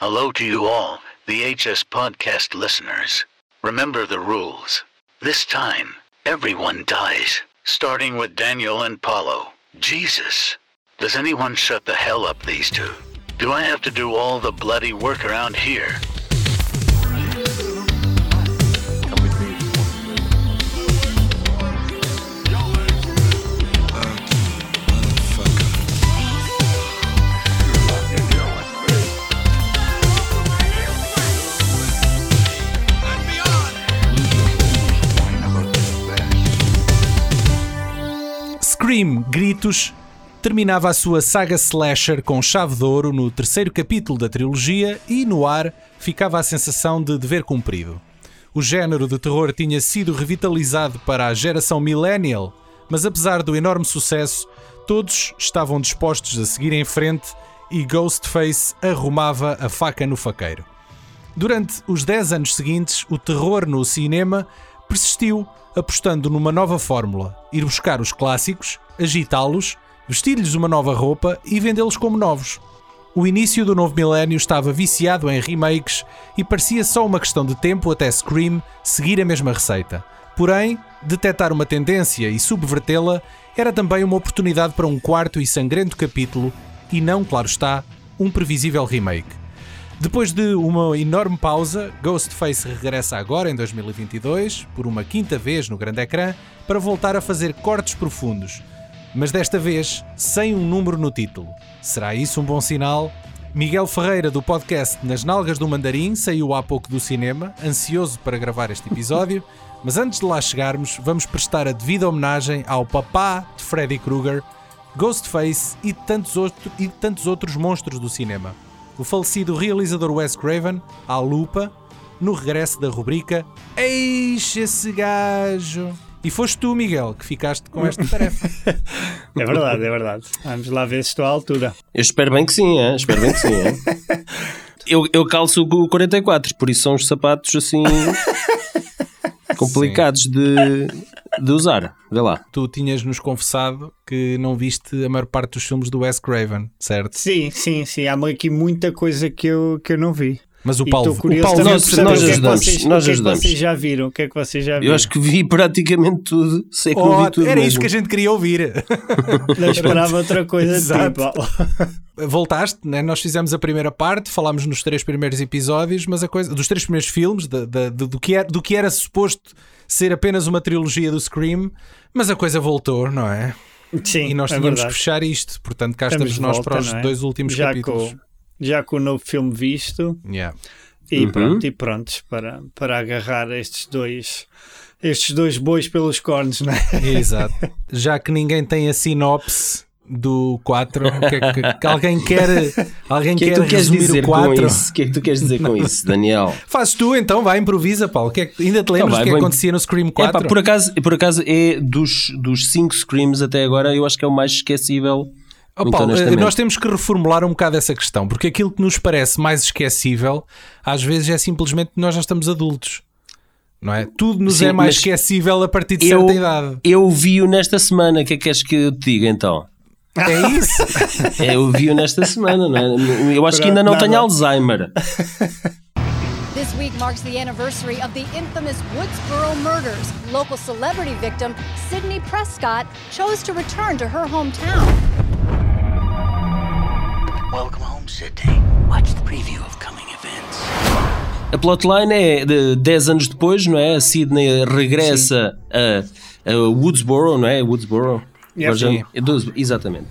Hello to you all, the HS Podcast listeners. Remember the rules. This time, everyone dies, starting with Daniel and Paulo. Jesus. Does anyone shut the hell up these two? Do I have to do all the bloody work around here? Scream Gritos terminava a sua saga slasher com chave de ouro no terceiro capítulo da trilogia e no ar ficava a sensação de dever cumprido. O género de terror tinha sido revitalizado para a geração millennial, mas apesar do enorme sucesso, todos estavam dispostos a seguir em frente e Ghostface arrumava a faca no faqueiro. Durante os 10 anos seguintes, o terror no cinema persistiu apostando numa nova fórmula: ir buscar os clássicos, agitá-los, vestir-lhes uma nova roupa e vendê-los como novos. O início do novo milénio estava viciado em remakes e parecia só uma questão de tempo até Scream seguir a mesma receita. Porém, detectar uma tendência e subvertê-la era também uma oportunidade para um quarto e sangrento capítulo e não, claro está, um previsível remake. Depois de uma enorme pausa, Ghostface regressa agora em 2022, por uma quinta vez no grande ecrã, para voltar a fazer cortes profundos. Mas desta vez sem um número no título. Será isso um bom sinal? Miguel Ferreira, do podcast Nas Nalgas do Mandarim, saiu há pouco do cinema, ansioso para gravar este episódio. Mas antes de lá chegarmos, vamos prestar a devida homenagem ao papá de Freddy Krueger, Ghostface e tantos, outro, e tantos outros monstros do cinema o falecido realizador Wes Craven, à lupa, no regresso da rubrica Eis esse gajo. E foste tu, Miguel, que ficaste com esta tarefa. é verdade, é verdade. Vamos lá ver se estou à altura. Eu espero bem que sim, é? espero bem que sim. É? eu, eu calço o 44, por isso são os sapatos assim complicados de, de usar. Vê lá. Tu tinhas-nos confessado que não viste a maior parte dos filmes do Wes Craven, certo? Sim, sim, sim. Há aqui muita coisa que eu, que eu não vi. Mas o Paulo, o Paulo nós, nós ajudamos. É vocês, nós o que ajudamos. É que vocês já viram? O que é que vocês já viram? Eu acho que vi praticamente tudo. Sei que oh, vi tudo era mesmo. isso que a gente queria ouvir. Não esperava outra coisa de ti, Paulo. Voltaste, né? nós fizemos a primeira parte, falámos nos três primeiros episódios, mas a coisa dos três primeiros filmes, de, de, de, do, que era, do que era suposto ser apenas uma trilogia do Scream, mas a coisa voltou, não é? Sim, e nós é tínhamos verdade. que fechar isto, portanto cá estamos, estamos nós volta, para os é? dois últimos já capítulos. Com, já com o novo filme visto. Yeah. E Uhum. pronto, e prontos para, para agarrar estes dois estes dois bois pelos cornos, não é? Exato. Já que ninguém tem a sinopse do 4, o que é que, que alguém quer, alguém que é quer que tu queres dizer o com 4? isso? O que é que tu queres dizer com isso, Daniel? Fazes tu então, vai, improvisa, Paulo. Que é ainda te lembras do que vou- acontecia no Scream 4? Epá, por, acaso, por acaso é dos, dos cinco Screams até agora, eu acho que é o mais esquecível. Oh, Paulo, honestamente. nós temos que reformular um bocado essa questão, porque aquilo que nos parece mais esquecível, às vezes é simplesmente nós já estamos adultos. Não é? Tudo nos Sim, é mais esquecível a partir de Eu, certa idade. eu vi-o nesta semana, o que é que queres que eu te diga então? É isso? É, eu vi-o nesta semana, não é? Eu acho que ainda não Nada. tenho Alzheimer. This week marks the anniversary of the infamous Woodsboro murders. Local celebrity victim Sydney Prescott chose to return to her hometown. Welcome home, Sydney. Watch the preview of coming events. A plotline é de 10 anos depois, não é? A Sydney regressa a, a Woodsboro, não é? Woodsboro. Yeah, Agora já- sim. é exatamente.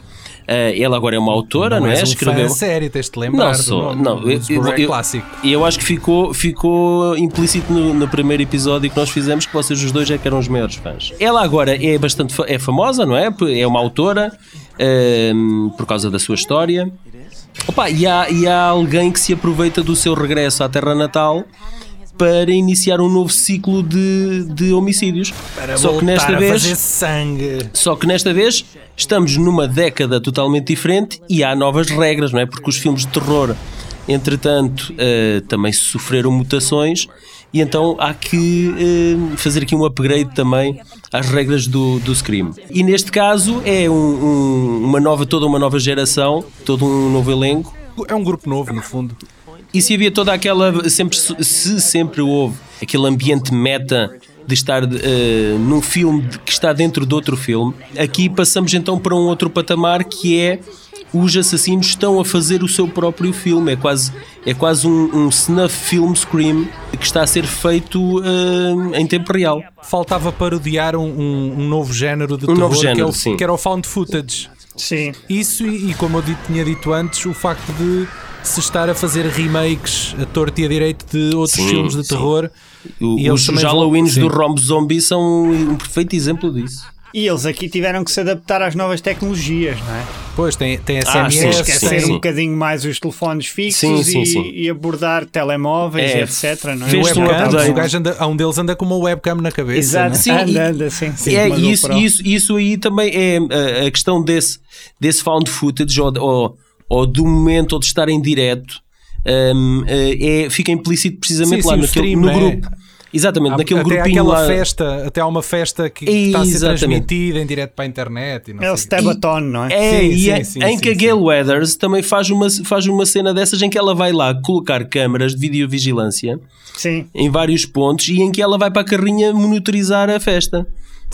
Ela agora é uma autora, não, é? és um Escreveu. fã sério, tens de lembrar. Não sou, não, eu, é eu- clássico. E eu acho que ficou, ficou implícito no, no primeiro episódio que nós fizemos que vocês os dois é que eram os maiores fãs. Ela agora é bastante é famosa, não é? É uma autora ahm, por causa da sua história. Opa, e, há, e há alguém que se aproveita do seu regresso à terra natal para iniciar um novo ciclo de, de homicídios. Para Só que nesta a vez sangue. só que nesta vez estamos numa década totalmente diferente e há novas regras, não é? Porque os filmes de terror, entretanto, eh, também sofreram mutações e então há que eh, fazer aqui um upgrade também às regras do, do Scream. E neste caso é um- um- uma nova, toda uma nova geração, todo um novo elenco. É um grupo novo, no fundo. E se havia toda aquela. Sempre, se sempre houve aquele ambiente meta de estar uh, num filme que está dentro de outro filme, aqui passamos então para um outro patamar que é os assassinos estão a fazer o seu próprio filme. É quase, é quase um, um snuff film Scream que está a ser feito uh, em tempo real. Faltava parodiar um, um, um novo género de Um terror novo género, que, é o, sim. que era o found footage. Sim. Isso e, e como eu tinha dito antes, o facto de se estar a fazer remakes a torto e a direito de outros Sim, filmes de sim. terror. O- E os os vão- Halloweens do Rombo Zombie são um perfeito exemplo disso. E eles aqui tiveram que se adaptar às novas tecnologias, não é? Pois tem, tem Ah, SMS, sim, Esquecer sim. um bocadinho mais os telefones fixos Sim, sim, e, sim. e abordar telemóveis, É, etc. Não é? um webcams. O gajo anda, um deles anda com uma webcam na cabeça. Exato, né? Sim, anda, anda, sim. sim é, e isso, isso, isso aí também é uh, a questão desse, desse found footage ou, ou, ou do momento ou de estar em direto um, uh, é, fica implícito precisamente Sim, lá sim, naquele, stream, no né? grupo. Exatamente, Há- naquele até grupinho aquela lá. festa, até há uma festa que está a ser Exatamente. transmitida em direto para a internet. E não É o sei o quê. Stabaton, não é? É, Sim, e sim, é- sim, em sim, que a sim. Gail Weathers também faz uma, faz uma cena dessas em que ela vai lá colocar câmaras de videovigilância Sim. em vários pontos e em que ela vai para a carrinha monitorizar a festa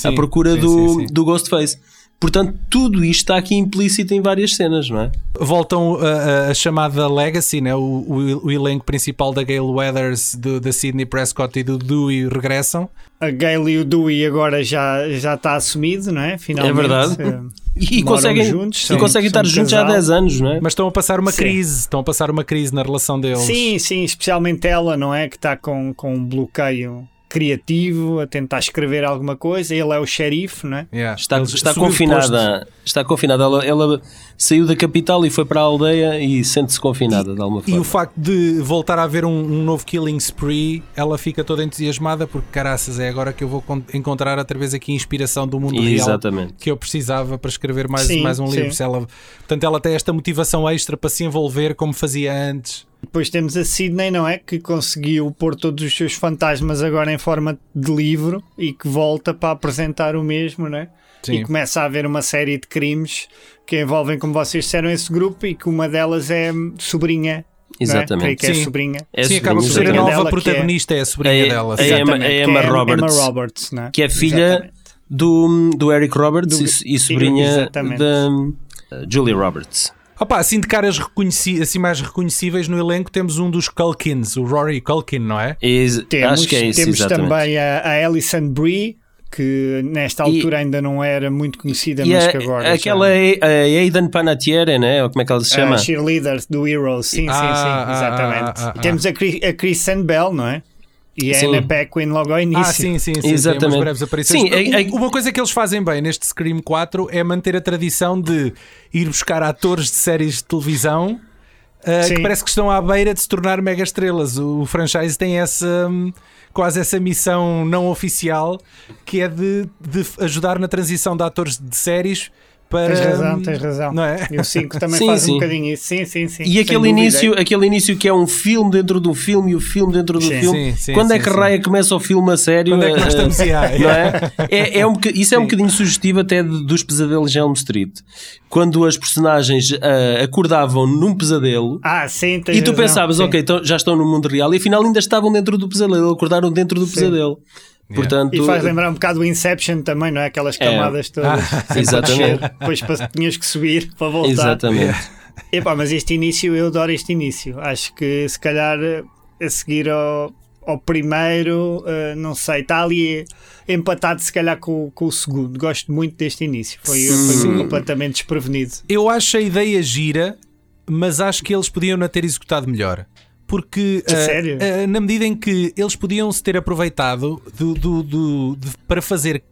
à procura sim, do, sim, sim. do Ghostface. Portanto, tudo isto está aqui implícito em várias cenas, não é? Voltam a, a- a chamada Legacy, né? o, o, o elenco principal da Gail Weathers, do- da Sidney Prescott e do Dewey regressam. A Gale e o Dewey agora já, já está assumido, não é? Finalmente. É verdade. Eh, E conseguem, juntos, e conseguem estar juntos já há casal. 10 anos, não é? Mas estão a passar uma Sim. crise, estão a passar uma crise na relação deles. Sim, sim, especialmente ela, não é? Que está com, com um bloqueio criativo, a tentar escrever alguma coisa. Ele é o xerife, não é? Yeah. Tá Está, está confinada. Está confinada. Ela, ela saiu da capital e foi para a aldeia e sente-se confinada de alguma E forma. o facto de voltar a haver um, um novo Killing Spree, ela fica toda entusiasmada porque, caraças, é agora que eu vou con- encontrar outra vez aqui a inspiração do mundo real Exatamente. que eu precisava para escrever mais, Sim, mais um sim. livro. Se ela, portanto, ela tem esta motivação extra para se envolver como fazia antes. Depois temos a Sidney, não é? Que conseguiu pôr todos os seus fantasmas agora em forma de livro e que volta para apresentar o mesmo, não é? Sim. E começa a haver uma série de crimes que envolvem, como vocês disseram, esse grupo e que uma delas é sobrinha. é? Exatamente. Creio que é Sim. sobrinha. É Sim, sobrinha, acaba por ser a nova dela, é- protagonista, é a sobrinha É- dela. é-. Emma- Emma é Roberts. Emma Roberts, não é? Que é filha Exatamente. do, do Eric Roberts Do- e, e sobrinha da uh, Julia Roberts. Opa, assim de caras reconheci assim mais reconhecíveis no elenco temos um dos Culkins, o Rory Culkin, não é? Ex- Temos, acho que é isso, temos exatamente. também a, a Alison Brie, que nesta E- altura ainda não era muito conhecida, E mas a- que agora. aquela é a Aidan Panatiere, né? Ou como é que ela se chama? a cheerleader do Heroes, sim, sim, Ah, sim, ah, exatamente. ah, ah, E temos a, Cri- a Kristen Bell, não é? E a Sim. Anna Paquin logo ao início. Ah, sim, sim, sim. Exatamente. breves aparições. Sim, é- é- Uma coisa que eles fazem bem neste Scream 4 é manter a tradição de ir buscar atores de séries de televisão uh, que parece que estão à beira de se tornar mega estrelas. O, o franchise tem essa. hum, Quase essa missão não oficial que é de, de ajudar na transição de atores de séries para. Tens razão, tens razão. Não é? E o 5 também Sim, faz sim. um bocadinho isso. Sim, sim, sim. E aquele dúvida. início, aquele início que é um filme dentro do filme e o filme dentro do Sim. filme. Sim, sim, Quando é que sim. raia começa o filme a sério? Quando é que nós estamos a- não é? É, é um isso é um bocadinho sugestivo até de- dos pesadelos de Elm Street. Quando as personagens ah, acordavam num pesadelo Ah, sim, e tu razão, pensavas, ok, então já estão no mundo real e afinal ainda estavam dentro do pesadelo, acordaram dentro do pesadelo. Portanto, E faz lembrar um bocado o Inception também, não é? Aquelas camadas todas. sempre a exatamente. descer, Depois tinhas que subir para voltar. Exatamente. Epá, mas este início, eu adoro este início. Acho que se calhar a seguir ao, ao primeiro, eh, não sei, está ali empatado se calhar com, com o segundo. Gosto muito deste início. Foi, foi completamente desprevenido. Eu acho a ideia gira, mas acho que eles podiam não ter executado melhor. Porque sério? ah, na medida em que eles podiam se ter aproveitado do, do- do- de- para fazer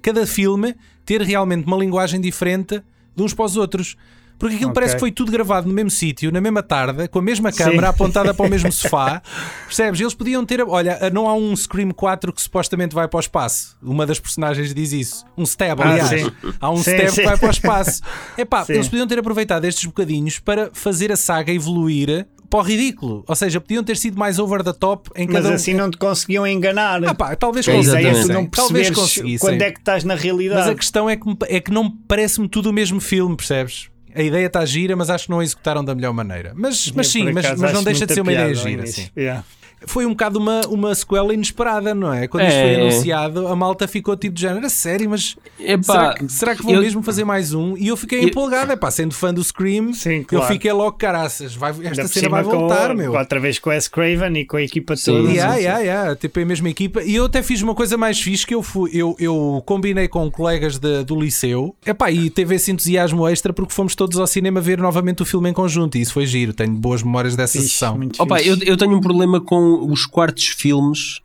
cada filme ter realmente uma linguagem diferente de uns para os outros. Porque aquilo Ok. parece que foi tudo gravado no mesmo sítio, na mesma tarde, com a mesma câmera apontada para o mesmo sofá. Percebes? Eles podiam ter. Olha, não há um Scream 4 que supostamente vai para o espaço. Uma das personagens diz isso. Um stab, Ah, aliás. sim. Há um Sim, stab sim. que vai para o espaço. Epá, Sim. eles podiam ter aproveitado estes bocadinhos para fazer a saga evoluir para o ridículo. Ou seja, podiam ter sido mais over the top em Mas cada um. assim não te conseguiam enganar. Ah, pá, talvez é tu conseguissem. não Talvez perceberes conseguissem. quando é que estás na realidade. Mas a questão é que, é que não parece-me tudo o mesmo filme, percebes? A ideia está gira, mas acho que não a executaram da melhor maneira. Mas, mas sim, mas, mas não deixa de ser uma ideia piada gira. Sim. Yeah. Foi um bocado uma, uma sequela inesperada, não é? Quando isto É. foi anunciado, a malta ficou tipo de género, a sério, mas Epá, será, que, será que vão eu- mesmo fazer mais um? E eu fiquei Eu- empolgado, é pá, sendo fã do Scream, Sim, claro. eu fiquei logo caraças. Vai, esta cena vai com- voltar, meu. Outra vez com o S. Craven e com a equipa Sim. toda. Yeah, yeah, yeah. Tipo, é a mesma equipa. E eu até fiz uma coisa mais fixe que eu fui. Eu, eu combinei com colegas de- do liceu. Epá, e teve esse entusiasmo extra porque fomos todos ao cinema ver novamente o filme em conjunto. E isso foi giro. Tenho boas memórias dessa Fixe, sessão. Opa, eu, eu tenho um problema com os quartos filmes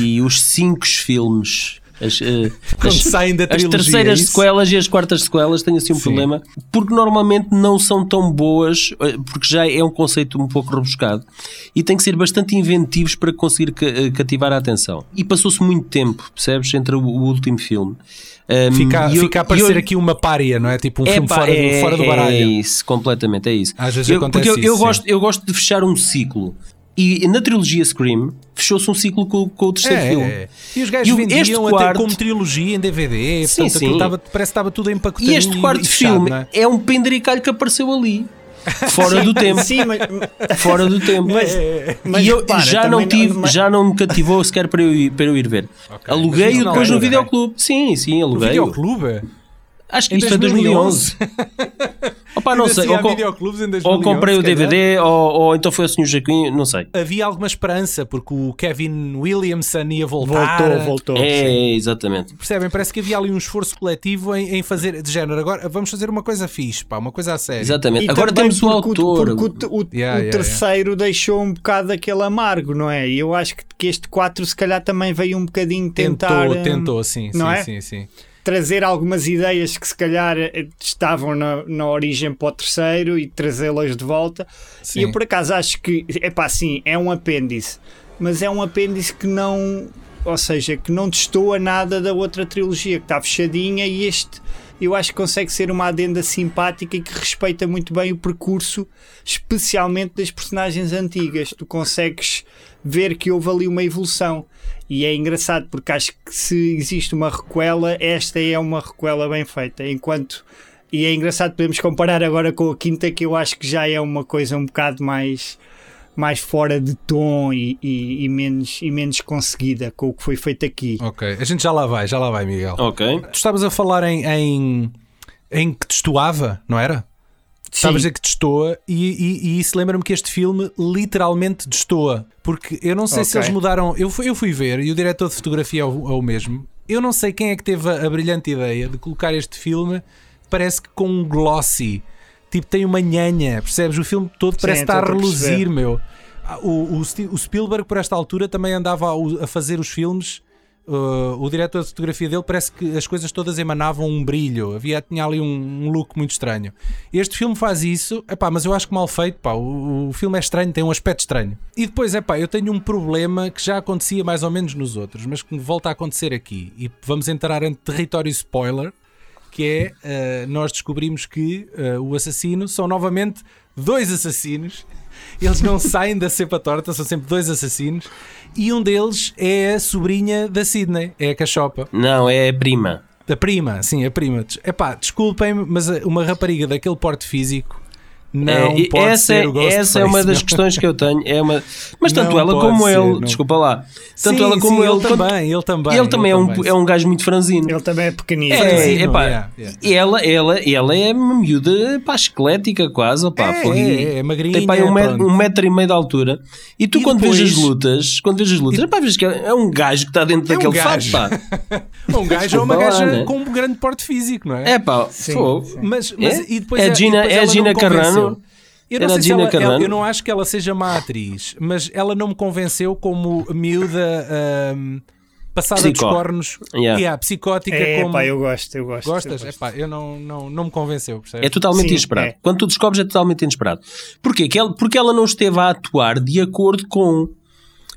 e os cinco filmes. As, Quando as- saem da as trilogia, terceiras é sequelas e as quartas sequelas tenho assim um Sim. problema porque normalmente não são tão boas eh, porque já é um conceito um pouco rebuscado e tem que ser bastante inventivos para conseguir eh, cativar a atenção e passou-se muito tempo percebes entre o, o último filme Um, Fica, eu- fica a e parecer eu- aqui uma pária, não é? Tipo um é, filme pá, fora, é, do, fora do É baralho. isso, completamente, é isso. Às vezes eu, acontece porque eu, eu gosto, eu gosto de fechar um ciclo. E na trilogia Scream fechou-se um ciclo com, com o terceiro É, filme. é. E os gajos E vendiam este até quarto- como trilogia em DVD. Sim, portanto, sim. estava- parece que estava tudo empacotadinho E este quarto fechado, filme não é? é? um penduricalho que apareceu ali. Fora do tempo. Sim, mas, Fora do tempo. mas, mas e eu repara, já não tive, mas- já não me cativou sequer para eu ir, para eu ir ver. mas Aluguei-o depois no altura, videoclube. Sim, sim, aluguei. videoclube? Acho que Em isto foi 2011. Opa, não sei. se Ou, ou 2011, comprei o. DVD, ou, ou então foi o Sr. Joaquim, não sei. havia alguma esperança porque o Kevin Williamson ia voltar. Voltou, voltou. sim. É, exatamente. Percebem? Parece que havia ali um esforço coletivo em, em fazer de género. Agora vamos fazer uma coisa fixe, pá, uma coisa a sério. Exatamente. E Agora temos o porque autor. Porque o, o- Yeah, o yeah, terceiro deixou um bocado aquele amargo, não é? E eu acho que, que este 4 se calhar também veio um bocadinho tentar Tentou, hum, tentou, sim, não sim, é? sim, sim. Trazer algumas ideias que se calhar eh, estavam na, na origem para o terceiro e trazê-las de volta. Sim. E eu por acaso acho que, é pá, sim, é um apêndice, mas é um apêndice que não, ou seja, que não destoa nada da outra trilogia, que está fechadinha e este eu acho que consegue ser uma adenda simpática e que respeita muito bem o percurso, especialmente das personagens antigas. Tu consegues ver que houve ali uma evolução. E é engraçado porque acho que se existe uma recuela, esta é uma recuela bem feita. Enquanto. E é engraçado, podemos comparar agora com a quinta, que eu acho que já é uma coisa um bocado mais, mais fora de tom e, e- e menos, e menos conseguida com o que foi feito aqui. Ok, a gente já lá vai, já lá vai, Miguel. Ok. Tu estavas a falar em, em, em que testoava, não era? Estavas a que destoa e, e- e isso lembra-me que este filme literalmente destoa. Porque eu não sei se Ok. eles mudaram. Eu fui, eu fui ver e o diretor de fotografia é o, é o mesmo. Eu não sei quem é que teve a, a brilhante ideia de colocar este filme, parece que com um glossy. Tipo, tem uma nhanha, percebes? O filme todo parece estar a reluzir, meu. Ah, O, o, o Spielberg, por esta altura, também andava a, a fazer os filmes. Uh, o diretor de fotografia dele parece que as coisas todas emanavam um brilho, havia, tinha ali um, um look muito estranho. Este filme faz isso, epá, mas eu acho que mal feito. Pá, o, o filme é estranho, tem um aspecto estranho. E depois, epá, eu tenho um problema que já acontecia mais ou menos nos outros, mas que volta a acontecer aqui. E vamos entrar em território spoiler, que é uh, nós descobrimos que uh, o assassino são novamente dois assassinos. Eles não saem da cepa torta, são sempre dois assassinos. E um deles é a sobrinha da Sidney, é a cachopa. Não, é a prima. A prima, sim, a prima. Epá, desculpem-me, mas uma rapariga daquele porte físico não É, e pode essa, ser o Ghostface. essa é uma das questões que eu tenho. É uma... Mas tanto Não ela como ser, ele, não. desculpa lá, tanto Sim, ela como sim, ele, quando- também, ele também. ele também é um, também, é um gajo muito franzino. Ele também é pequenino. É, franzino, epá, yeah, yeah. Ela, ela, ela é uma miúda pá, esquelética quase, opá, É, e é, é magrinha, tem pá, um, metro, um metro e meio de altura. E tu E quando depois- vês as lutas, quando vês as lutas, epá, vês que é um gajo que está dentro É um daquele fato, pá. Um gajo ou uma gaja né? com um grande porte físico, não é? É pá. Mas, mas É? e depois É a Gina- e convenceu. Eu não, ela, ela- eu não acho que ela seja má atriz, mas ela não me convenceu como miúda ahm, passada dos Psicó. cornos Yeah. yeah, psicótica É, como pá, eu gosto, eu gosto. gostas? eu gosto. Epá, eu não, não, não me convenceu, percebes? É totalmente Sim, inesperado. é. Quando tu descobres é totalmente inesperado. Porquê? Que ela, porque ela não esteve a atuar de acordo com.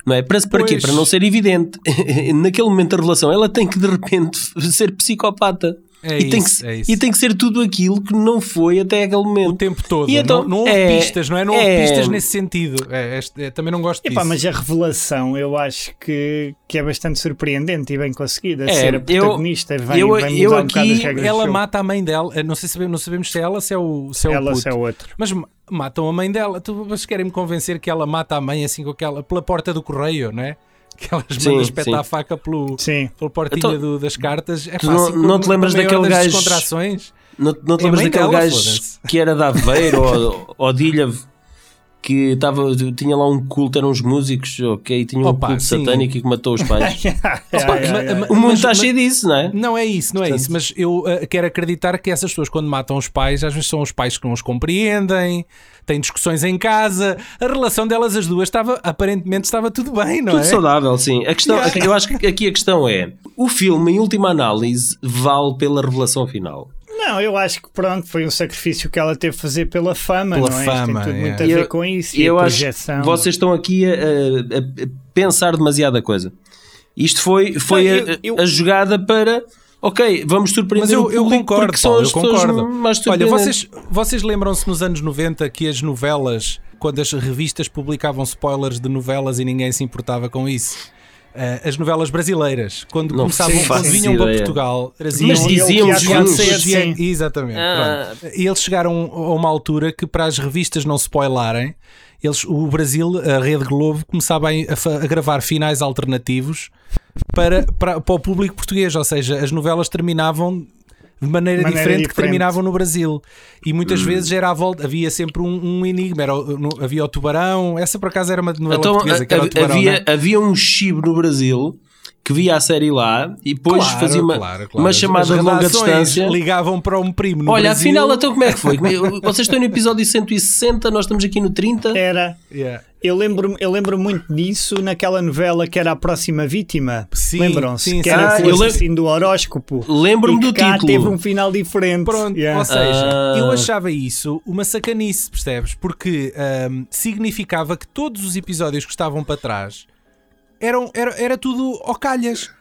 Não é? Para, para quê? Para não ser evidente. Naquele momento da relação, ela tem que de repente ser psicopata. É e, tem isso, que, é isso. e tem que ser tudo aquilo que não foi até aquele momento. o tempo todo. E então, não, não houve é- pistas, não é? Não houve é- pistas nesse sentido. É, é, também não gosto disso. Epá, mas a revelação eu acho que, que é bastante surpreendente e bem conseguida. É, ser a eu- protagonista vem, eu- vem eu mudar um bocado aqui- as regras ela mata a mãe dela. Eu Não, sei se, sabe- não sabemos se é ela se é o, se é o ela puto. se é o outro. Mas ma- matam a mãe dela. Tu, vocês querem me convencer que ela mata a mãe assim com aquela, pela porta do correio, não é? Que elas Sim, mandam espetar sim. a faca pelo, Sim. portinha Então, do- das cartas. É pá, não- assim, não te lembras daquele gajo- descontrações? Não, não te É lembras daquele gajo que era de Aveiro ou, ou de Ilha que tava, tinha lá um culto, eram uns músicos, ok, tinha um Opa, culto sim. satânico e que matou os pais. Yeah, yeah, yeah. o mundo está cheio disso, não é? Não é isso, não é Portanto- isso. Mas eu uh, quero acreditar que essas pessoas, quando matam os pais, às vezes são os pais que não os compreendem, têm discussões em casa. A relação delas, as duas, estava aparentemente estava tudo bem, não Tudo é? saudável, sim. A questão, Yeah. Eu acho que aqui a questão é: o filme, em última análise, vale pela revelação final. Não, eu acho que pronto, foi um sacrifício que ela teve de fazer pela fama, Pela não é? Isto fama, tem tudo é. muito a ver eu- com isso. E eu a acho projeção. que vocês estão aqui a, a- a pensar demasiada coisa. Isto foi, foi Não, a, eu- eu- a jogada para. Ok, vamos surpreender Mas eu, o eu concordo, porque são Paulo, as eu concordo. mais Olha, vocês, vocês lembram-se nos anos 90 que as novelas, quando as revistas publicavam spoilers de novelas e ninguém se importava com isso? Ah, as novelas brasileiras, quando Não começavam, sim, quando vinham para. Portugal, traziam Mas diziam os sim. Exatamente. Ah. E eles chegaram a uma altura que, para as revistas não spoilarem, eles, o Brasil, a Rede Globo, começava a, a a gravar finais alternativos para, para, para o público português. Ou seja, as novelas terminavam de maneira, Maneira diferente, que diferente. terminavam no Brasil. E muitas Hum. vezes era à volta, havia sempre um, um enigma. Era, no- havia o Tubarão, essa por acaso era uma novela Então, portuguesa, que era o ha- Tubarão. havia, né? havia um chibo no Brasil que via a série lá e depois Claro, fazia uma, claro, claro. uma chamada de longa distância. Ligavam para um primo no Olha, Brasil. afinal, então como é que foi? Vocês estão no episódio 160, nós estamos aqui no 30. Era. Yeah. Eu lembro, eu lembro muito disso naquela novela que era A Próxima Vítima. Lembram-se? sim, Que sim, era Eu o assassino do horóscopo. Lembro-me E que do cá título. teve um final diferente. Pronto, Yeah. ou seja, Ah. eu achava isso uma sacanice, percebes? Porque ahm, significava que todos os episódios que estavam para trás eram, era, era tudo ao calhas.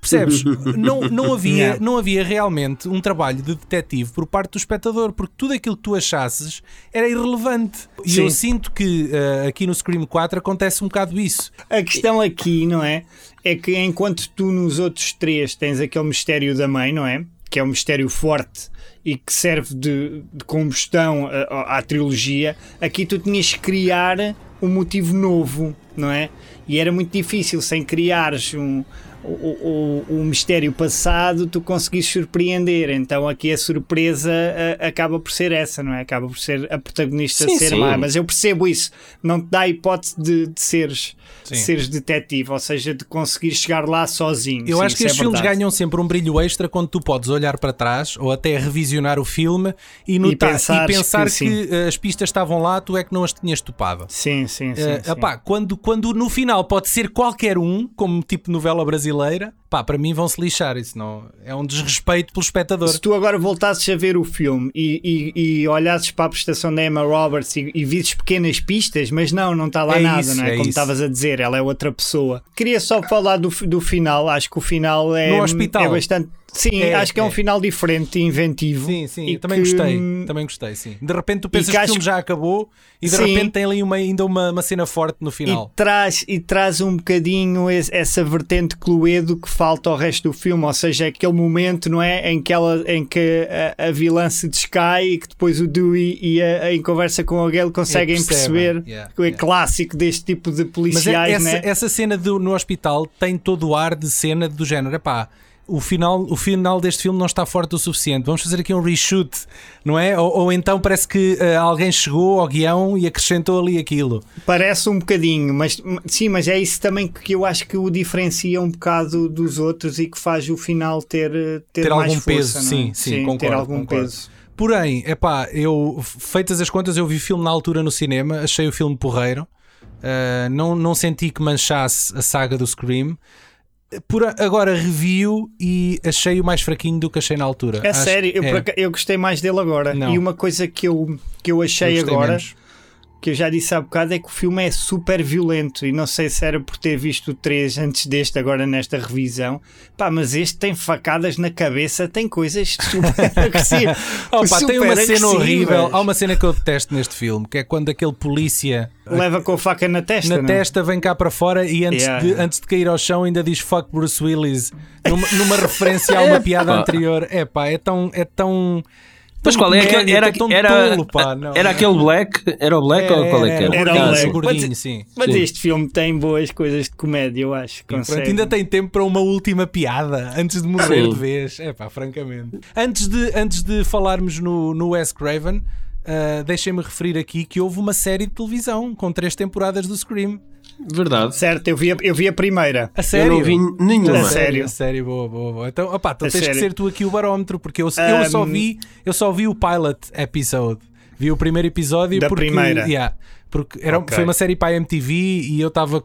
Percebes? Não, não, havia, Yeah. não havia realmente um trabalho de detetive por parte do espectador, porque tudo aquilo que tu achasses era irrelevante. E Sim. eu sinto que ah, aqui no Scream 4 acontece um bocado isso. A questão aqui, não é? É que enquanto tu nos outros três tens aquele mistério da mãe, não é? Que é um mistério forte e que serve de, de combustão à, à trilogia, aqui tu tinhas que criar um motivo novo, não é? E era muito difícil sem criares um. O, o, o- mistério passado tu conseguiste surpreender então aqui a surpresa ah, acaba por ser essa não é acaba por ser a protagonista Sim, ser sim. má mas eu percebo isso não te dá a hipótese de, de seres Sim. de seres detetive, ou seja, de conseguir chegar lá sozinho. Eu Sim, acho que estes é filmes ganham sempre um brilho extra quando tu podes olhar para trás ou até revisionar o filme e, notar, e pensares pensar que que, eh, as pistas estavam lá, tu é que não as tinhas topado. Sim, sim, sim. Eh, sim. epá, quando, quando no final pode ser qualquer um, como tipo novela brasileira, brasileira pá, para mim vão-se lixar. Isso não é um desrespeito pelo espectador. Se tu agora voltasses a ver o filme e, e, e olhasses para a prestação da Emma Roberts e, e visses pequenas pistas, mas não, não está lá É nada, isso, não é? é Como estavas a dizer, ela é outra pessoa. Queria só falar do, do final, acho que o final é, No hospital. é bastante. Sim, É, acho que é, um é. final diferente e inventivo. Sim, sim, E eu também que, gostei. hum, Também gostei, sim. De repente tu pensas que que, o filme já acabou e de Sim. repente tem ali uma, ainda uma, uma cena forte no E final. traz, e traz um bocadinho esse- essa vertente cluedo que falta ao resto do filme, ou seja, é aquele momento, não é? Em que, ela, em que a, a vilã se descai e que depois o Dewey e a, em conversa com alguém conseguem E percebem, perceber yeah, que é yeah. clássico deste tipo de Mas é- policiais, essa, né? essa cena do- no hospital tem todo o ar de cena do género. Epá, o final, o final deste filme não está forte o suficiente. Vamos fazer aqui um reshoot, não é? Ou, ou então parece que eh, alguém chegou ao guião e acrescentou ali aquilo. Parece um bocadinho, mas sim, mas é isso também que eu acho que o diferencia um bocado dos outros e que faz o final ter, eh, ter, Ter algum força, peso, não é? sim, sim, ter concordo, algum concordo. peso. Porém, epá, eu, feitas as contas, eu vi o filme na altura no cinema, achei o filme porreiro, Uh, não, não senti que manchasse a saga do Scream. Por, agora revi-o e achei-o mais fraquinho do que achei na altura. É Acho- sério, eu, é. eu gostei mais dele agora. Não. E uma coisa que eu, que eu Eu achei gostei agora menos. Que eu já disse há bocado é que o filme é super violento e não sei se era por ter visto o 3 antes deste, agora nesta revisão. Pá, mas este tem facadas na cabeça, tem coisas super agressivas. Super tem uma cena horrível. Há uma cena que eu detesto neste filme, que é quando aquele polícia Leva com a faca na testa. na não é? testa vem cá para fora e antes, Yeah. de, antes de cair ao chão ainda diz fuck Bruce Willis numa, numa referência a uma piada Epá. anterior. É pá, é tão. É tão Mas qual é aquele? Era, é era, tolo, pá, não. era aquele Black? Era o Black ou qual é que era? Era o gordinho, Black. gordinho, Mas- sim. Mas Sim. este filme tem boas coisas de comédia, eu acho. Pronto, ainda tem tempo para uma última piada antes de morrer Sim. de vez. É pá, francamente. Antes de, antes de falarmos no, no Wes Craven, ah, deixem-me referir aqui que houve uma série de televisão com três temporadas do Scream. Verdade. Certo, eu vi, a, eu vi a primeira. A Eu sério? não vi nenhuma. A sério. A sério, boa, boa, boa. Então, opá, então A tens que sério. ser tu aqui o barómetro, porque eu, eu só Um, vi eu só vi o pilot episode. Vi o primeiro episódio Da porque, primeira. yeah, porque era, Ok. foi uma série para a MTV e eu estava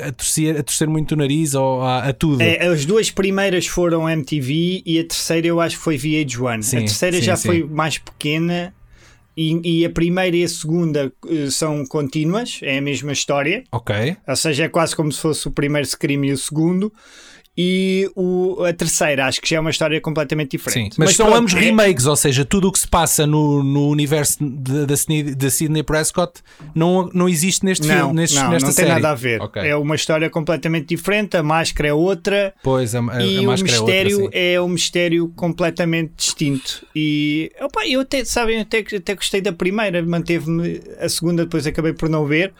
a torcer, a torcer muito o nariz ou a, a tudo. É, as duas primeiras foram MTV e a terceira eu acho que foi VH1. Sim, a terceira sim, já sim. foi mais pequena e, e a primeira e a segunda eh, são contínuas, é a mesma história. Ok. Ou seja, é quase como se fosse o primeiro Scream e o segundo. E o, a terceira acho que já é uma história completamente Sim, diferente. mas, são ambos é- remakes, ou seja, tudo o que se passa no, no universo da Sidney, Sidney Prescott não, não existe neste Não, filme, neste, não, nesta não tem série. nada a ver. Ok. É uma história completamente diferente, a máscara é outra. Pois, a, a, e a o máscara é outra, mistério é, um mistério completamente distinto. E opa, eu até, sabem, até, até gostei da primeira, manteve-me a segunda, depois acabei por não ver.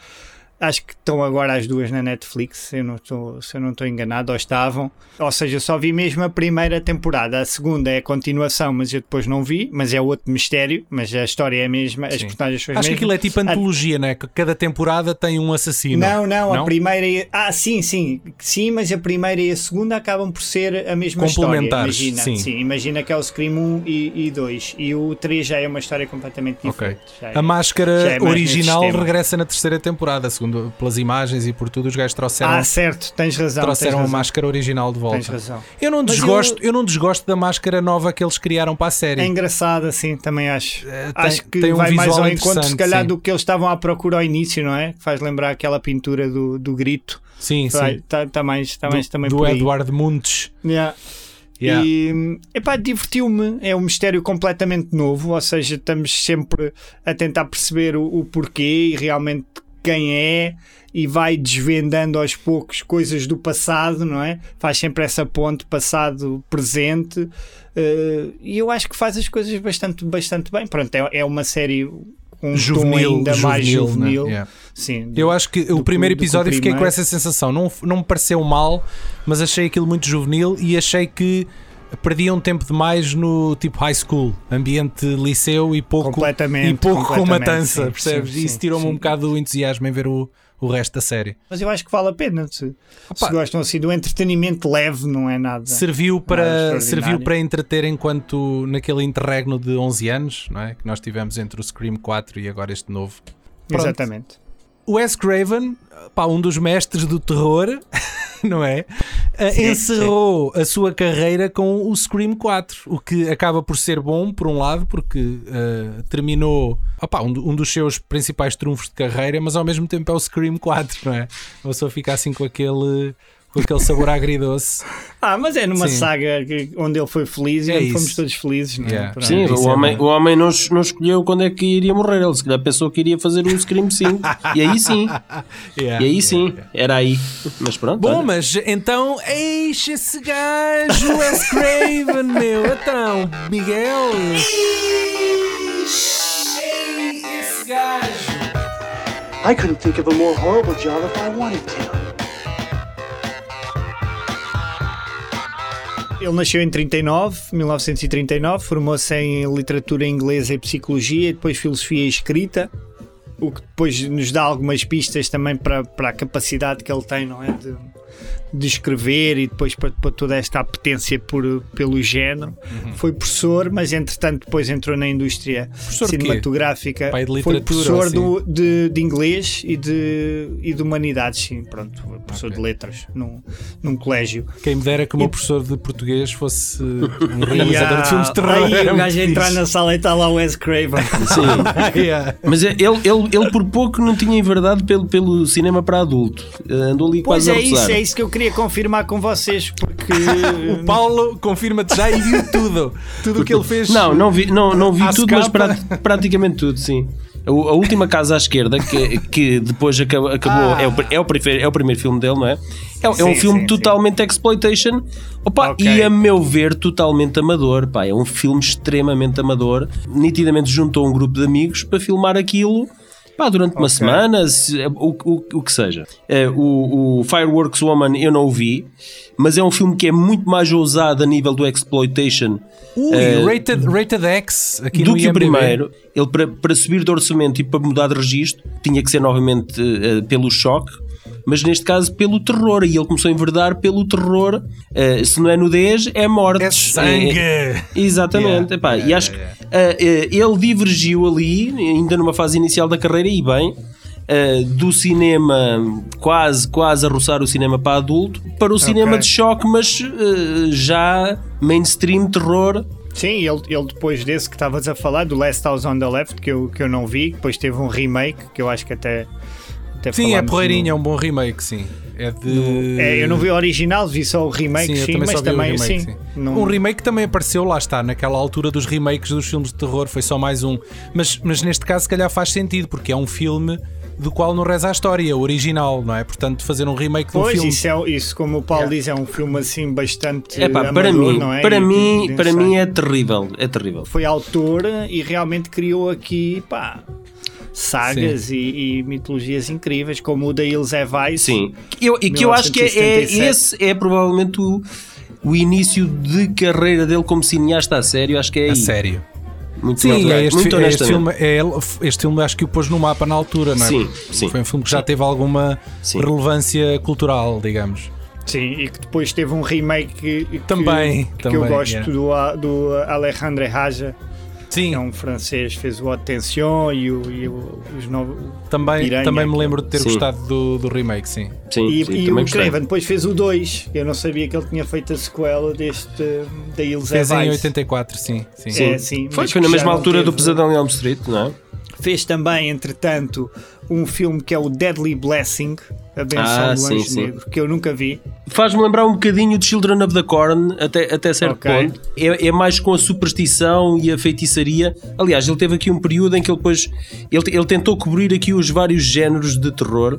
Acho que estão agora as duas na Netflix, se eu não estou, se eu não estou enganado, ou estavam. Ou seja, só vi mesmo a primeira temporada. A segunda é a continuação, mas eu depois não vi. Mas é outro mistério, mas a história é a mesma, as Sim. personagens são as Acho que aquilo mesmas. é tipo antologia, não é? Que cada temporada tem um assassino. Não, não, a primeira e... Ah, sim, sim, sim, mas a primeira e a segunda acabam por ser a mesma história. Complementares, Imagina, sim. imagina que é o Scream 1 e, e 2 e o 3 já é uma história completamente diferente. É- A máscara já é original regressa na terceira temporada, segundo pelas imagens e por tudo, os gajos trouxeram, Ah, certo, tens razão. trouxeram tens a máscara original de volta. Tens razão. Eu não, Mas desgosto, eu... eu- não desgosto da máscara nova que eles criaram para a série. É engraçado assim, também acho. Eh, tem- acho que tem um vai mais ao encontro, se calhar, sim. do que eles estavam à procura ao início, não é? Faz lembrar aquela pintura do, do grito. Sim, sim. Está tá mais, tá mais do também do. Edward Muntes. Yeah. Yeah. E epá, divertiu-me. É um mistério completamente novo, ou seja, estamos sempre a tentar perceber o, o porquê e realmente quem é e vai desvendando aos poucos coisas do passado, não é? Faz sempre essa ponte passado-presente eh, e eu acho que faz as coisas bastante, bastante bem. Pronto, é, é uma série com um Juvenil, ainda mais juvenil, né? juvenil. Yeah. Sim, Eu acho que o do primeiro do o episódio fiquei com primeiro. essa sensação. Não, não me pareceu mal, mas achei aquilo muito juvenil e achei que perdiam tempo demais no tipo high school, ambiente liceu e pouco, Completamente, e pouco com completamente, matança, sim, percebes? sim, e isso tirou-me um bocado do entusiasmo em ver o, o resto da série. Mas eu acho que vale a pena. Se, Opa. se gostam assim do entretenimento leve, não é nada. Serviu Nada para, extraordinário. serviu para entreter enquanto naquele interregno de 11 anos, não é? Que nós tivemos entre o Scream 4 e agora este novo. Pronto. Exatamente. O Wes Craven, pá, um dos mestres do terror, não é? Ah, Sim, encerrou a sua carreira com o Scream 4, o que acaba por ser bom, por um lado, porque ah, terminou opá, um, um dos seus principais trunfos de carreira, mas ao mesmo tempo é o Scream 4, não é? A pessoa fica assim com aquele, com aquele sabor agridoce. Ah, mas é numa Sim. saga que- onde ele foi feliz e É onde isso. fomos todos felizes, não é? Yeah. Sim, isso o é homem, o homem não, não escolheu quando é que iria morrer. Ele se calhar pensou que iria fazer o Scream 5. e aí sim, Yeah. e aí sim, era aí. Mas pronto. Bom, olha. mas então, eixe esse gajo, Wes Craven, meu. Então, Miguel. Esse gajo. I couldn't think of a more horrible job if I wanted to. Ele nasceu em 39, 1939, formou-se em literatura inglesa e psicologia, e depois filosofia e escrita, o que depois nos dá algumas pistas também para, para a capacidade que ele tem, não é? De, de escrever e depois para, para toda esta apetência por, pelo género. Foi professor, mas entretanto depois entrou na indústria Professor cinematográfica. Pai de Foi professor assim? do, de, de inglês e de, e de humanidades, sim, pronto. Professor Ok. de letras num, num colégio. Quem me dera que o meu E- professor de português fosse um realizador de filmes de terror. Aí o gajo a entrar na sala e está lá o Wes Craven. Sim. Yeah. Mas é- ele, ele ele, por pouco não tinha enverdado pelo, pelo cinema para adulto. Andou ali Pois quase a é isso, abusar. é isso que eu queria confirmar com vocês, porque O Paulo confirma-te já e viu tudo. Tudo o que ele fez. Não, não vi, não, não vi tudo, mas pra- praticamente tudo, sim. A, a última casa à esquerda, que, que depois acabou, acabou Ah. é, o, é, o primeiro, é o primeiro filme dele, não é? É, é Sim, um filme sim, totalmente exploitation Opa, Ok. e a meu ver, totalmente amador. Pá, é um filme extremamente amador. Nitidamente juntou um grupo de amigos para filmar aquilo. Pá, durante uma Ok. semana, se- o, o, o que seja. Eh, o, o Fireworks Woman eu não o vi, mas é um filme que é muito mais ousado a nível do exploitation Ui, Eh, rated, rated X aqui do no que o IMDb. primeiro. Ele, para, para subir de orçamento e para mudar de registro, tinha que ser novamente eh, pelo choque, mas neste caso pelo terror. E ele começou a enverdar pelo terror. Eh, se não é nudez, é morte. É sangue. exatamente. Yeah, Epá, yeah, e acho que eh, ele divergiu ali, ainda numa fase inicial da carreira, e bem. eh, do cinema quase quase a roçar o cinema para adulto para o cinema de choque mas eh, já mainstream terror sim, ele, ele depois desse que estavas a falar, do Last House on the Left, que eu, que eu não vi, depois teve um remake que eu acho que até. Até Sim, é porreirinho, é no- um bom remake, sim. É de. É, eu não vi o original, vi só o remake, Sim, sim, também mas também remake, sim. sim. não- Um remake também apareceu, lá está, naquela altura dos remakes dos filmes de terror, foi só mais um. Mas, mas neste caso, se calhar faz sentido, porque é um filme do qual não reza a história, o original, não é? Portanto, fazer um remake de um Pois, filme. isso, é, isso, como o Paulo diz, é um filme assim bastante. É pá, amador, para mim, não é? para E- mim, para mim sei. é terrível, é terrível. Foi autor e realmente criou aqui, pá. Sagas e, e mitologias incríveis, como o da Ilse Evais. Sim, eu, e que eu acho que é, é- 1977. esse é provavelmente o, o início de carreira dele como cineasta a sério, acho que é A aí. sério. Muito, Sim, muito, é este, muito é este filme, é ele- este filme acho que o pôs no mapa na altura, não é? Sim, sim. Foi um filme que já teve alguma Sim. relevância cultural, digamos. Sim, e que depois teve um remake que, que- Também, que, também, eu gosto yeah. do, do Alejandro Haja, Sim, é um francês, fez o Atenção e, o, e o- os novos. também, Piranha, também me lembro de ter Sim. gostado do, do remake, sim. Sim, E, sim, e também o gostei. Craven depois fez o 2. Eu não sabia que ele tinha feito a sequela deste da Ilse Fez em Evais. 84, sim. sim. É, sim, Foi, foi na mesma altura do teve- Pesadelo em Elm Street, não é? Fez também, entretanto, um filme que é o Deadly Blessing, A Benção Ah, do sim, Anjo sim. Negro, que eu nunca vi. Faz-me lembrar um bocadinho de Children of the Corn, até, até certo Ok. ponto. É, é mais com a superstição e a feitiçaria. Aliás, ele teve aqui um período em que ele depois. Ele, ele tentou cobrir aqui os vários géneros de terror.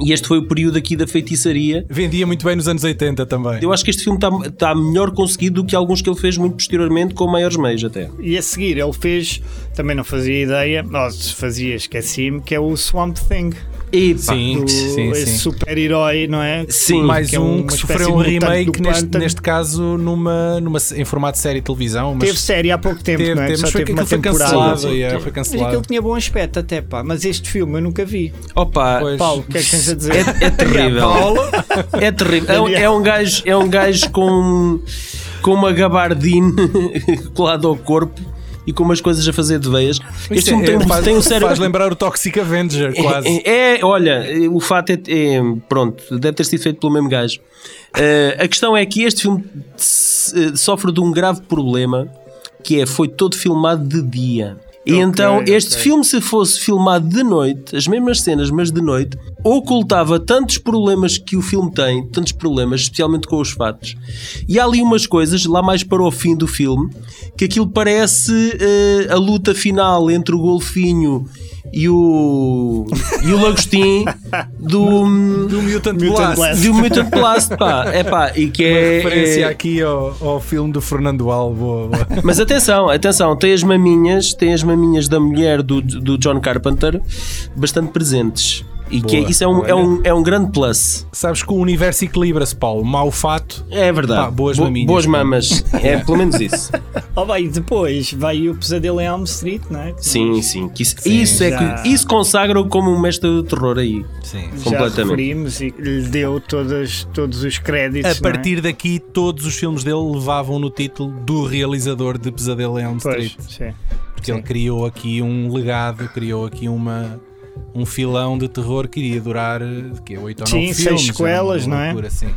E este foi o período aqui da feitiçaria. Vendia muito bem nos anos 80 também. Eu acho que este filme está está melhor conseguido do que alguns que ele fez muito posteriormente, com maiores meios até. E a seguir ele fez, também não fazia ideia, se fazia, esqueci-me, que é o Swamp Thing. E, pá, Sim, Do, sim, esse sim. super-herói, não é? Sim, Mais que é um que sofreu de um remake, neste, neste caso numa, numa, em formato de série de televisão. Mas Teve série há pouco tempo, teve, não é? teve, Só mas foi, teve uma foi temporada. cancelado. Yeah, sim. foi Mas cancelado. aquilo tinha bom aspecto até, pá. Mas este filme eu nunca vi. Opa, Pois. Paulo, o que é que tens a dizer? É, é terrível. Paulo? É terrível. É, um- é um gajo, é um gajo com, com uma gabardine colada ao corpo e com umas coisas a fazer de veias. Este Isto filme é- tem, um- faz, tem um sério. faz lembrar o Toxic Avenger, quase. É, é, olha, o fato é, é- Pronto, deve ter sido feito pelo mesmo gajo. Eh, a questão é que este filme eh, sofre de um grave problema que é foi todo filmado de dia. E Ok, então, este ok. filme, se fosse filmado de noite, as mesmas cenas, mas de noite, ocultava tantos problemas que o filme tem, tantos problemas, especialmente com os fatos. E há ali umas coisas, lá mais para o fim do filme, que aquilo parece eh, a luta final entre o golfinho e o, e o lagostim do, Do Mutant, Mutant Blast. Blast. do Mutant Blast, pá. É pá, e que é. Referência é- aqui ao, ao filme do Fernando Alvo. Mas atenção, atenção, tem as maminhas, tem as maminhas da mulher do, do John Carpenter bastante presentes. E que é- Boa, isso é um, é, um, é um grande plus. Sabes que o universo equilibra-se, Paulo. Mau fato. É verdade. Pá, boas Bo- maminhas. boas mamas. É pelo menos isso. Oh, bem, depois vai o Pesadelo em Elm Street, não é? Que Sim, nós sim. Que isso, isso é já- que isso consagra-o como um mestre do terror aí. Sim. Já completamente. referimos e lhe deu todas, todos os créditos. A não é? partir daqui, todos os filmes dele levavam no título do realizador de Pesadelo em Elm Pois, Street. sim. Porque sim. ele criou aqui um legado, criou aqui uma, um filão de terror que iria durar eh, que é, 8 ou 9 Sim, filmes. seis sequelas, não é? loucura, sim.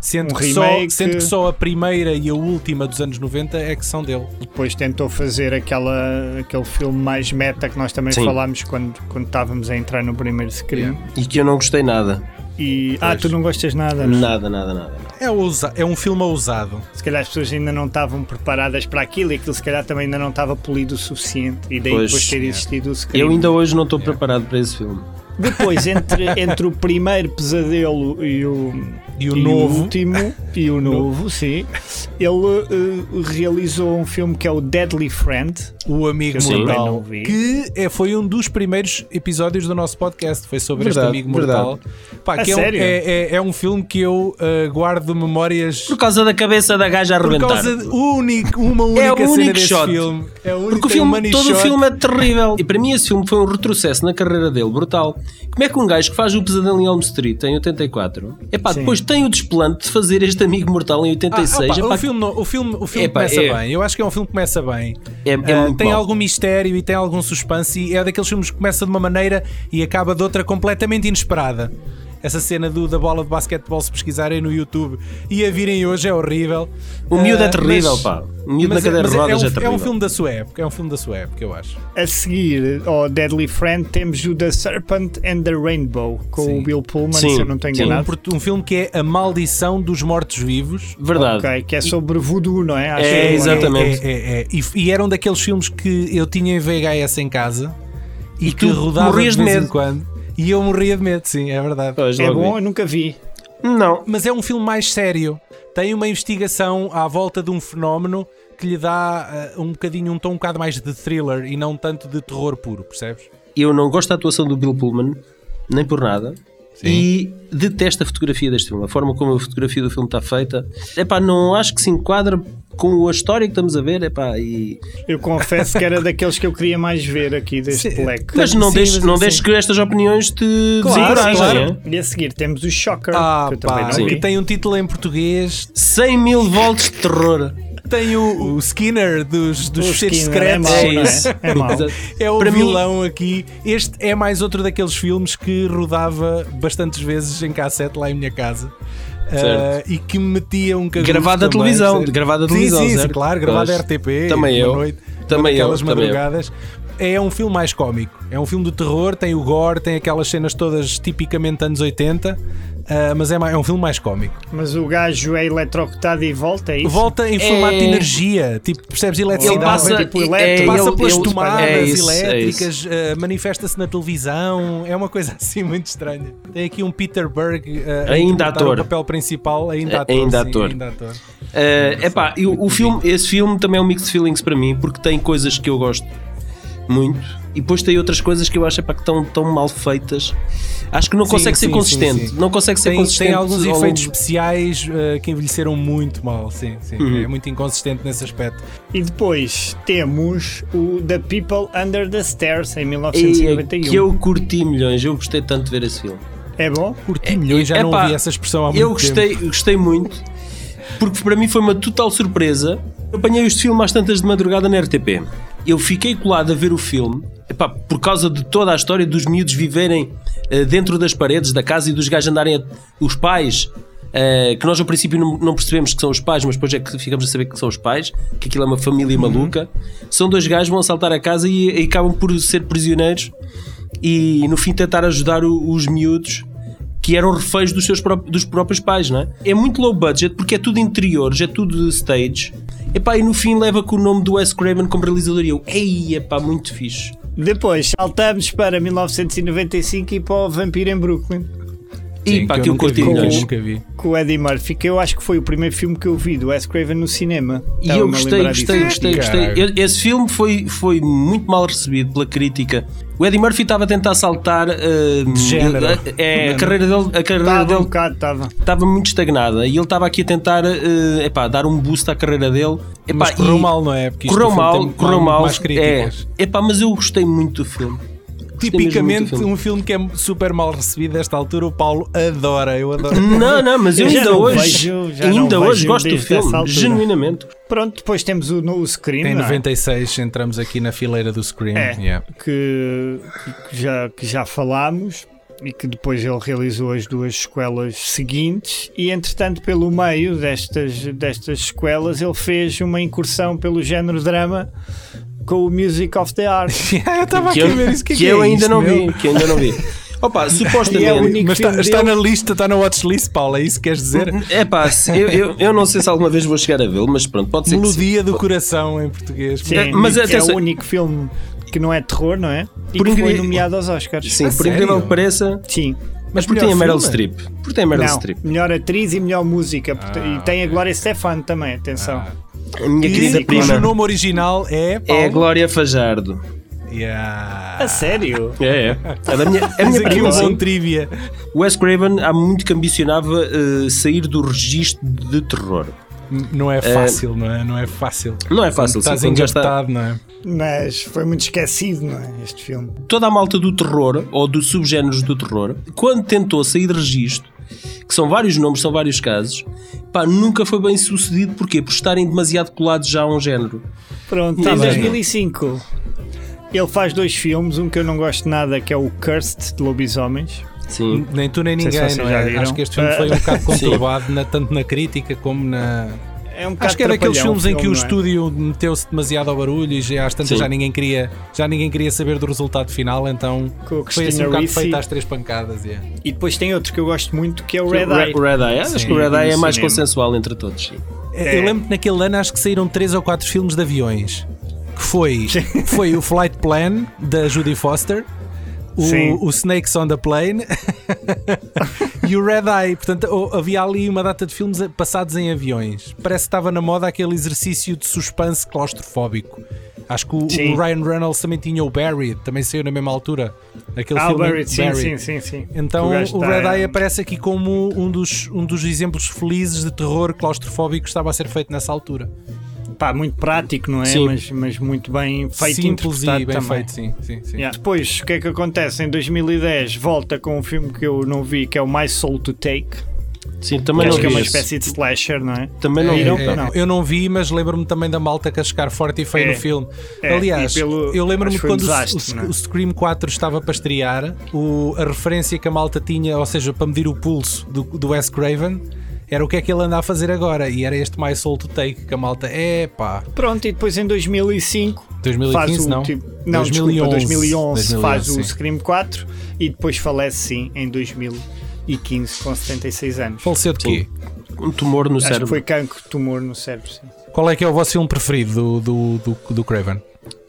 Sendo, Um que só, sendo que só a primeira e a última dos anos 90 é que são dele. Depois tentou fazer aquela, aquele filme mais meta que nós também Sim. falámos quando, quando estávamos a entrar no primeiro screen. Yeah. E que eu não gostei nada. E, ah, tu não gostas nada, não? Nada, nada, nada. É, ousa- é um filme ousado. Se calhar as pessoas ainda não estavam preparadas para aquilo e aquilo se calhar também ainda não estava polido o suficiente. E daí Pois, depois ter existido o screen. Eu ainda hoje não estou preparado para esse filme. Depois, entre, entre o primeiro pesadelo e o, E o novo. último, e o novo, sim, ele eh, realizou um filme que é o Deadly Friend. O Amigo Que Mortal, não vi. que é, foi um dos primeiros episódios do nosso podcast, foi sobre Verdade, este Amigo Mortal. Pá, é, um, sério? é, é- é um filme que eu uh, guardo memórias Por causa da cabeça da gaja a por causa de único, uma única É o cena único desse shot. filme. É o único, Porque o filme, todo o shot. filme é terrível. E para mim esse filme foi um retrocesso na carreira dele, brutal. Como é que um gajo que faz o Pesadelo em Elm Street em 84, epá, Sim. depois tem o desplante de fazer este Amigo Mortal em Ah, 86, opa, epá, o filme, o filme, o filme Epá, começa é- bem. Eu acho que é um filme que começa bem. é, é Ah, muito tem mau. algum mistério e tem algum suspense e é daqueles filmes que começa de uma maneira e acaba de outra completamente inesperada. Essa cena do, da bola de basquetebol, se pesquisarem no YouTube e a virem hoje, é horrível. O miúdo Ah, é terrível, mas- pá. O miúdo na é- cadeira de é, rodas é, é, um, é terrível. um filme da sua época, é um filme da sua época, eu acho. A seguir ao Deadly Friend temos o The Serpent and the Rainbow com Sim. o Bill Pullman, Sim, se eu não. Um, enganado. portu- um filme que é A Maldição dos Mortos-Vivos. Verdade. Ok, que é sobre voodoo, não é? Acho É, que o- exatamente. É, é, é. E, e eram daqueles filmes que eu tinha em VHS em casa e, E que rodava de vez em quando. E eu morria de medo, sim, é verdade. Pois, É bom, vi. eu nunca vi. Não. Mas é um filme mais sério. Tem uma investigação à volta de um fenómeno que lhe dá ah, um bocadinho um tom um bocado mais de thriller e não tanto de terror puro, percebes? Eu não gosto da atuação do Bill Pullman, nem por nada. Sim. E detesto a fotografia deste filme, a forma como a fotografia do filme está feita. Epá, não acho que se enquadra com a história que estamos a ver. Epá, e... Eu confesso que era daqueles que eu queria mais ver aqui deste Sim, Black. Mas não Sim, deixes mas não assim- deixes que estas opiniões te Claro, desencorajem. claro. é? E a seguir temos o Shocker, Ah, que eu também pá, que tem um título em português. 100 mil volts de terror. Tem o, o Skinner dos, dos O fecheiros Skinner é secretos. mau, É não isso. é? É mau. É o Para mim- vilão aqui. Este é mais outro daqueles filmes que rodava bastantes vezes em cassete lá em minha casa. Ah, e que me metia um à também, televisão, certo? gravado à Sim, televisão, sim, sim, certo? claro, à RTP. Também eu. Noite, Também eu, aquelas também eu. madrugadas. É um filme mais cómico. É um filme de terror, tem o gore, tem aquelas cenas todas tipicamente anos 80, ah, mas é, mais- é um filme mais cómico. Mas o gajo é eletrocutado e volta, é isso? Volta em formato de É- energia, tipo, percebes eletricidade? Ele passa, tipo é, elétrico. passa ele- pelas ele- tomadas é isso, é elétricas, uh, manifesta-se na televisão, é uma coisa assim muito estranha. Tem aqui um Peter Berg uh, Ainda ator. o papel principal, ainda É, ator. ainda sim, ator. ainda ator. Uh, epá, e o, o filme, esse filme também é um mixed feelings para mim, porque tem coisas que eu gosto muito e depois tem outras coisas que eu acho epá, que estão tão mal feitas. Acho que não Sim, consegue ser sim, consistente. sim, sim. Não consegue ser Tem, consistente. tem alguns ao longo- efeitos especiais uh, que envelheceram muito mal, sim, sim. Uhum. É muito inconsistente nesse aspecto. E depois temos o The People Under the Stairs em E, 1991. que eu curti milhões, eu gostei tanto de ver esse filme. É bom? Curti milhões, já não epá, ouvi essa expressão há muito Eu tempo. gostei, gostei muito, porque para mim foi uma total surpresa. Apanhei este filme às tantas de madrugada na RTP. Eu fiquei colado a ver o filme, epá, por causa de toda a história dos miúdos viverem eh, dentro das paredes da casa e dos gajos andarem a, os pais. eh, que nós ao princípio não, não percebemos que são os pais, mas depois é que ficamos a saber que são os pais, que aquilo é uma família maluca. São dois gajos, vão assaltar a casa e, e acabam por ser prisioneiros e no fim tentar ajudar o- os miúdos que eram reféns dos seus pró- dos próprios pais, não é? É muito low budget porque é tudo interiores, é tudo stage. Epá, e no fim leva com o nome do Wes Craven como realizador e eu, ei, epá, muito fixe. Depois saltamos para 1995 e para o Vampiro em Brooklyn Sim, e pá, eu que eu nunca curti vi, nunca vi. com o Eddie Murphy, que eu acho que foi o primeiro filme que eu vi do Wes Craven no cinema. E eu Estava-me a gostei, gostei, disso. gostei, gostei. Eu- Esse filme foi, foi muito mal recebido pela crítica. O Eddie Murphy estava a tentar saltar uh, género. é, a carreira dele, a carreira Estava um dele bocado, estava. estava muito estagnada e ele estava aqui a tentar uh, epá, dar um boost à carreira dele. Epá, Mas correu e- mal, não é? Porque isto correu mal, correu mal. mais. É, epá, mas eu gostei muito do filme. Tipicamente um filme que é super mal recebido desta altura, o Paulo adora, eu adoro. Não, não, mas eu, Eu ainda hoje, vejo- ainda hoje gosto do filme, genuinamente. Pronto, depois temos o, no- o Scream, Em não é? 96 entramos aqui na fileira do Scream. É. Yeah. que, que já, que já falámos. e que depois ele realizou as duas sequelas seguintes e entretanto pelo meio destas, destas sequelas ele fez uma incursão pelo género drama com o Music of the Art eu estava aqui Que a eu, ver isso que, é que que é eu ainda isto, não meu? vi. Que ainda não vi. Opa, é supostamente. único Mas está, filme está dele. na lista, está na watchlist, Paulo, é isso que queres dizer? É pá, eu, eu, eu não sei se alguma vez vou chegar a vê-lo, mas pronto, pode ser. Melodia do coração em português. Sim, É, mas é atenção- o único filme que não é terror, não é? E Por que foi nomeado aos Oscars. Sim, A por incrível que pareça. Sim. Mas porque tem a Meryl? Streep. Porque tem a Meryl Streep. melhor atriz e melhor música. Ah, e tem a Glória Stefan também, atenção. A minha E querida cujo prima nome original é. é a Paulo? Glória Fajardo. Yeah. A sério? É, é. É da minha, é a minha prima, um bom trivia. Wes Craven há muito que ambicionava eh, sair do registro de terror. Não é fácil, não é? Não é fácil. Não é fácil, Estás quando já está. não é? Mas foi muito esquecido, não é? Este filme. Toda a malta do terror, ou dos subgéneros do terror, quando tentou sair de registro, que são vários nomes, são vários casos, pá, nunca foi bem sucedido. Porquê? Por estarem demasiado colados já a um género. Pronto, Tá em bem. 2005 ele faz dois filmes, um que eu não gosto nada, que é o Cursed de Lobisomens. Sim. Nem tu nem sei se ninguém, vocês não já é? viram. Acho que este filme foi um bocado conturbado, na- tanto na crítica como na. É um Acho que é daqueles trapalhão filmes em que o filme, é? estúdio meteu-se demasiado ao barulho e já às tantas Sim. já ninguém queria já ninguém queria saber do resultado final, então foi assim um bocado Ricci. feito às três pancadas. yeah. E depois tem outro que eu gosto muito, que é o Red Re- Eye. Red Eye. Acho Sim, que o Red Eye é mais cinema. consensual entre todos. É. Eu lembro que naquele ano acho que saíram três ou quatro filmes de aviões. Que foi, foi o Flight Plan da Judy Foster. O, o Snakes on the Plane e o Red Eye. Portanto, havia ali uma data de filmes passados em aviões. Parece que estava na moda aquele exercício de suspense claustrofóbico. Acho que o, o Ryan Reynolds também tinha o Barry, também saiu na mesma altura. Aquele Ah, o filme Barry, sim, sim, sim, sim. Então O o Red Eye aparece aqui como um dos, um dos exemplos felizes de terror claustrofóbico que estava a ser feito nessa altura. Pá, muito prático, não é? Sim. Mas, mas muito bem feito e Simples e bem também. feito, sim. sim, sim. Yeah. Depois, o que é que acontece? Em 2010 volta com um filme que eu não vi, que é o My Soul to Take. Sim, também acho não que é uma espécie de slasher, não é? Também não. Viram? É, Não. Eu não vi, mas lembro-me também da malta cascar forte e feio É. no filme. É, Aliás, pelo- eu lembro-me um quando o- desastre, o, não é? o Scream 4 estava para estrear, o- a referência que a malta tinha, ou seja, para medir o pulso do, do Wes Craven, era o que é que ele anda a fazer agora. E era este My Soul to Take que a malta, é pá, Pronto, e depois em 2005 2015 faz o não. tipo, não, 2011, desculpa, 2011, faz 2011, o sim. Scream 4 e depois falece sim em 2015 com 76 anos. Faleceu de quê? Um tumor no Acho cérebro. que foi cancro, tumor no cérebro. Sim. Qual é que é o vosso filme preferido do, do, do, do Craven?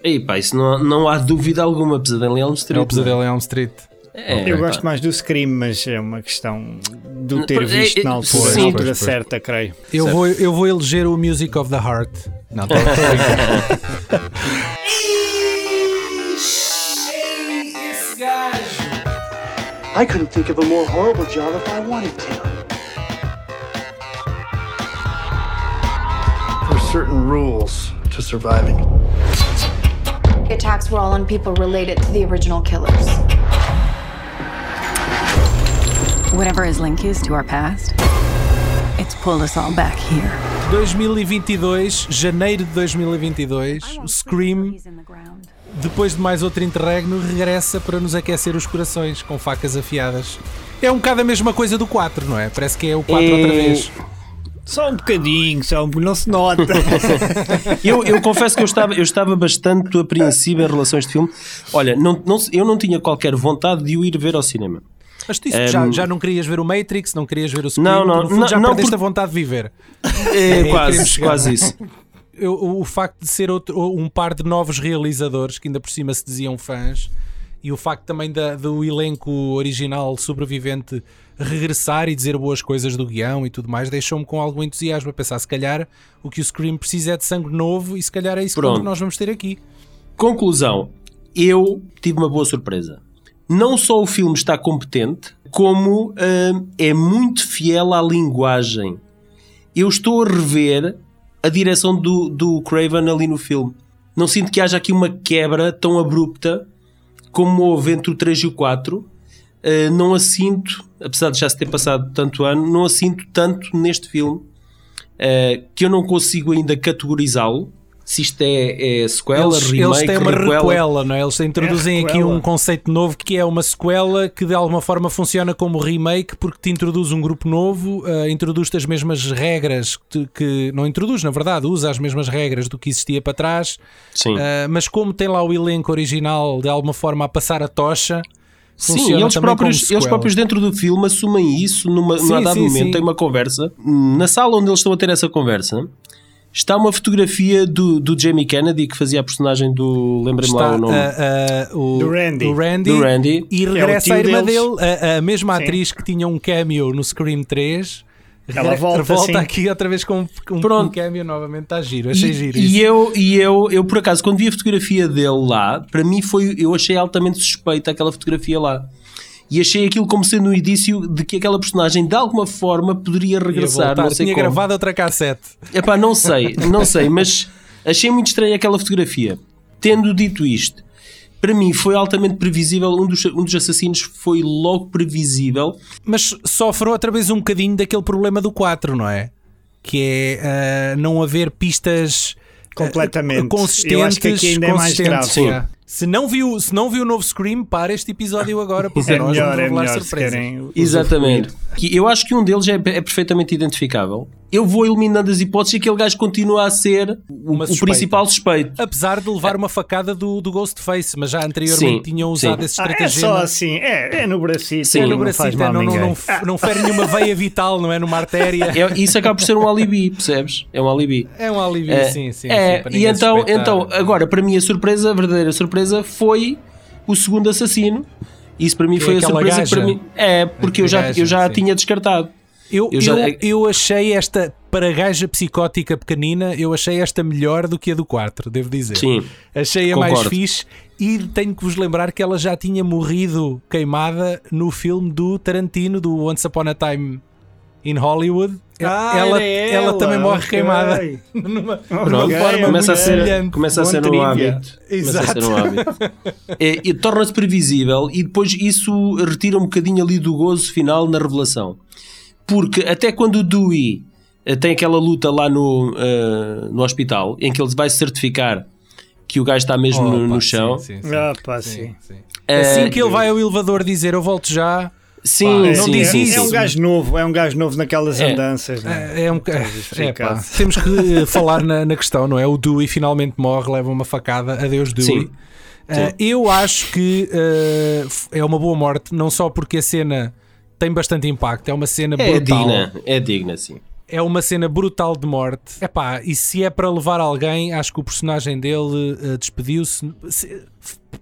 Ei, pá, isso não, não há dúvida alguma. Pesadelo em Elm Street. É o Pesadelo em Elm Street. É, Eu gosto mais do Scream, mas é uma questão de o ter É, visto na altura, sim. na altura certa, creio. Eu vou, eu vou eleger o Music of the Heart. Não, tô- tô a. I couldn't think of a more horrible job if I wanted to. There's certain rules to surviving. The attacks were all on people related to the original killers. Whatever his link is to our past, it's pulled us all back here. 2022, janeiro de 2022, o Scream, depois de mais outro interregno, regressa para nos aquecer os corações com facas afiadas. É um bocado a mesma coisa do 4, não é? Parece que é o 4 É- outra vez. Só um bocadinho, só um, não se nota. Eu, eu confesso que eu estava, eu estava bastante apreensivo em relação a este filme. Olha, não, não, eu não tinha qualquer vontade de o ir ver ao cinema. Mas tu isso, já, já não querias ver o Matrix, não querias ver o Scream, Não, não, tu, no fundo, não, já não, perdeste por- a vontade de viver. É, queremos quase, quase isso. Eu- o, o facto de ser outro, um par de novos realizadores que ainda por cima se diziam fãs e o facto também da- do elenco original sobrevivente regressar e dizer boas coisas do guião e tudo mais deixou-me com algum entusiasmo a pensar se calhar o que o Scream precisa é de sangue novo e se calhar é isso Pronto. que nós vamos ter aqui. Conclusão, eu tive uma boa surpresa. Não só o filme está competente, como hum, é muito fiel à linguagem. Eu estou a rever a direção do, do Craven ali no filme. Não sinto que haja aqui uma quebra tão abrupta como houve entre o 3 e o 4. Uh, não a sinto, apesar de já se ter passado tanto ano, não a sinto tanto neste filme uh, que eu não consigo ainda categorizá-lo se isto é, é sequela, Eles, remake, eles têm uma requela. recuela, não é? Eles introduzem É aqui um conceito novo que é uma sequela que de alguma forma funciona como remake porque te introduz um grupo novo, eh, introduz-te as mesmas regras que, que- não introduz, na verdade, usa as mesmas regras do que existia para trás, Sim. eh, mas como tem lá o elenco original de alguma forma a passar a tocha, Sim, funciona eles próprios, eles próprios dentro do filme assumem isso numa, Sim, num dado sim, momento, sim. tem uma conversa. Na sala onde eles estão a ter essa conversa, está uma fotografia do, do Jamie Kennedy, que fazia a personagem do. Lembrem-me lá o nome. ah, ah, o, Do Randy. o Randy, Do Randy. e é regressa tio a irmã deles. dele, a, a mesma Sim. atriz que tinha um cameo no Scream 3. Ela re- volta, sim. aqui outra vez com um, um cameo novamente, está giro, achei E, giro e isso. eu, e eu, eu, por acaso, quando vi a fotografia dele lá, para mim foi. Eu achei altamente suspeita aquela fotografia lá. E achei aquilo como sendo um indício de que aquela personagem de alguma forma poderia Ia regressar. Não sei Tinha como. gravado outra cassete. Epá, não sei, não sei, mas achei muito estranha aquela fotografia. Tendo dito isto, para mim foi altamente previsível. Um dos, um dos assassinos foi logo previsível. Mas sofre outra vez um bocadinho daquele problema do 4, não é? Que é ah, não haver pistas ah, Completamente. consistentes. Eu acho que aqui ainda é mais grave. consistentes, yeah. Se não, viu, se não viu o novo Scream, para este episódio agora, porque É nós melhor, vamos é revelar melhor se surpresas. querem. Exatamente. Eu acho que um deles é, é perfeitamente identificável. Eu vou eliminando as hipóteses e aquele gajo continua a ser o, o principal suspeito. Apesar de levar uma facada do, do Ghostface, mas já anteriormente Sim, tinham usado sim. esse Ah, é estratagema. só assim, é, é no bracito. Sim, É no não bracito, é, não, não, não, não fere nenhuma veia vital, não é? Numa artéria. É- isso acaba por ser um alibi, percebes? É um alibi. É um alívio, É, sim, sim. é, sim, e então, suspeitar. então, agora, para mim, a surpresa, a verdadeira surpresa, foi o segundo assassino. Isso para mim Que é foi a surpresa gaja. que para mim. É, porque eu já, gaja, eu já a tinha descartado. Eu, Eu eu, já- eu achei esta, para a gaja psicótica pequenina, eu achei esta melhor do que a do 4, devo dizer. Sim, Achei-a mais concordo. fixe e tenho que vos lembrar que ela já tinha morrido queimada no filme do Tarantino, do Once Upon a Time in Hollywood. Ah, ela, ela ela, também morre ok. queimada numa, numa forma começa a ser, começa a ser um hábito. Começa a Exato. ser um hábito. É, e torna-se previsível e depois isso retira um bocadinho ali do gozo final na revelação. Porque até quando o Dewey eh, tem aquela luta lá no, eh, no hospital em que ele vai certificar que o gajo está mesmo no, Opa, no chão. sim, sim, sim. Ah, pá, Sim, sim. sim. eh, Assim que ele vai ao elevador dizer eu volto já, Sim, Pá, É, não sim, diz sim, isso. é um gajo novo, é um gajo novo naquelas É. andanças. né? É, é um é, pá, Temos que falar na, na questão, não é? O Dewey finalmente morre, leva uma facada. Adeus, Dewey. Sim. Eh, eu acho que f- é uma boa morte, não só porque a cena tem bastante impacto, é uma cena É brutal. digna, é digna, sim. É uma cena brutal de morte. Epá, e se é para levar alguém, acho que o personagem dele eh, despediu-se.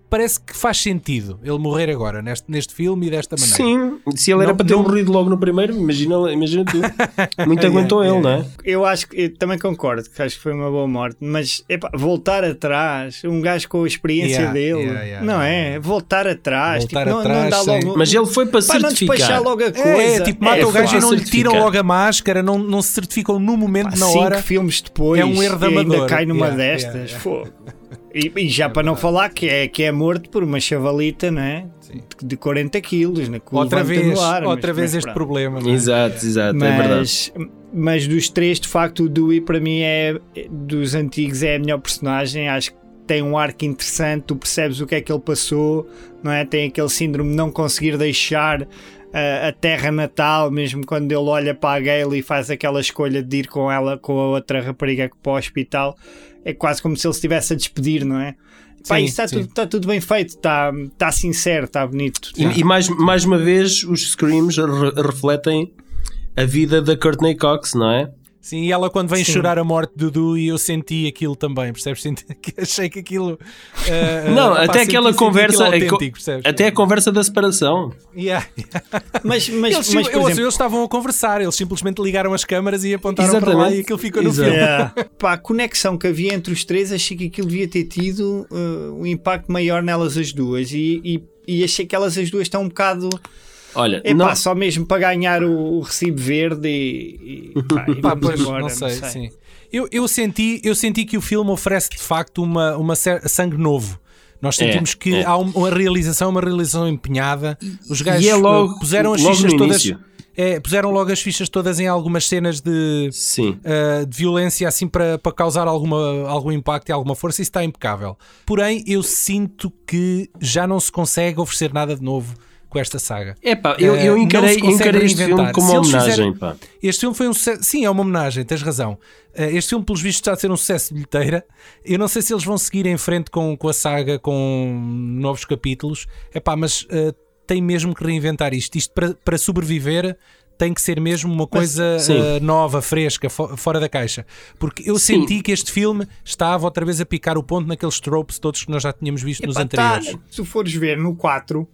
Parece que faz sentido ele morrer agora, neste, neste filme e desta maneira. Sim, se ele era Não- para ter não- morrido logo no primeiro, imagina, imagina tu. Muito aguentou ele, não é? Eu acho que eu também concordo que acho que foi uma boa morte, mas epá, voltar atrás, um gajo com a experiência Yeah, dele, yeah, yeah, não yeah, é? Voltar atrás, Voltar tipo, não, atrás não dá sem- logo. Mas ele foi para Pá, não certificar. despachar logo a coisa. É, tipo, mata É, o gajo e não lhe tiram logo a máscara, não, não se certificam no momento, na cinco hora. filmes depois É um erro da e ainda cai numa Yeah, destas. yeah, yeah. Fogo. E, e já para não falar que é, que é morto por uma chavalita, não é? De, de 40 quilos, né? que Outra vez, no ar, outra mas- vez mas este pronto. problema. não é? Exato, exato, é verdade. Mas, mas dos três, de facto, o Dewey para mim é dos antigos é a melhor personagem. Acho que tem um arco interessante, tu percebes o que é que ele passou, não é? Tem aquele síndrome de não conseguir deixar ah, a terra natal, mesmo quando ele olha para a Gayle e faz aquela escolha de ir com ela, com a outra rapariga para o hospital. É quase como se ele estivesse a despedir, não é? Pá, Sim, isso está tudo, está tudo bem feito, está, está sincero, está bonito. E, e mais, mais uma vez, os Screams re- refletem a vida da Courtney Cox, não é? Sim, e ela quando vem Sim. chorar a morte do Du e eu senti aquilo também, percebes? Achei que aquilo. eh, Não, eh, pá, até senti- aquela senti conversa. a co- autêntico, percebes? até a conversa da separação. Yeah. Mas, mas, Eles, mas, por eu- exemplo, eles estavam a conversar, eles simplesmente ligaram as câmaras e apontaram para lá Exatamente. e aquilo ficou no Exato. filme. É. Pá, a conexão que havia entre os três, achei que aquilo devia ter tido uh, um impacto maior nelas as duas. E, e, e achei que elas as duas estão um bocado. Olha, É não, só mesmo para ganhar o, o recibo verde e, e, pá, e Pá, pois, embora. não sei, sim. Eu, eu, senti, eu senti que o filme oferece de facto uma, uma sangue novo. Nós É, sentimos que é. há um- uma realização, uma realização empenhada. Os gajos e é logo, eh, puseram as logo fichas todas. é, puseram logo as fichas todas em algumas cenas de, Sim. uh, de violência assim para, para causar alguma, algum impacto e alguma força, isso está impecável. Porém, eu sinto que já não se consegue oferecer nada de novo com esta saga. Epá, eu, eu Uh, não encarei, se encarei este filme como Se uma homenagem. fizerem- Pá. Este filme foi um sucesso. Sim, é uma homenagem, tens razão. Uh, Este filme, pelos vistos, está a ser um sucesso de bilheteira. Eu não sei se eles vão seguir em frente com, com a saga, com novos capítulos. Epá, mas uh, tem mesmo que reinventar isto. Isto para, para sobreviver tem que ser mesmo uma coisa sim. uh, nova, fresca, fo- fora da caixa. Porque eu Sim. senti que este filme estava outra vez a picar o ponto naqueles tropes todos que nós já tínhamos visto nos Epá, tá, anteriores. se tu fores ver no 4,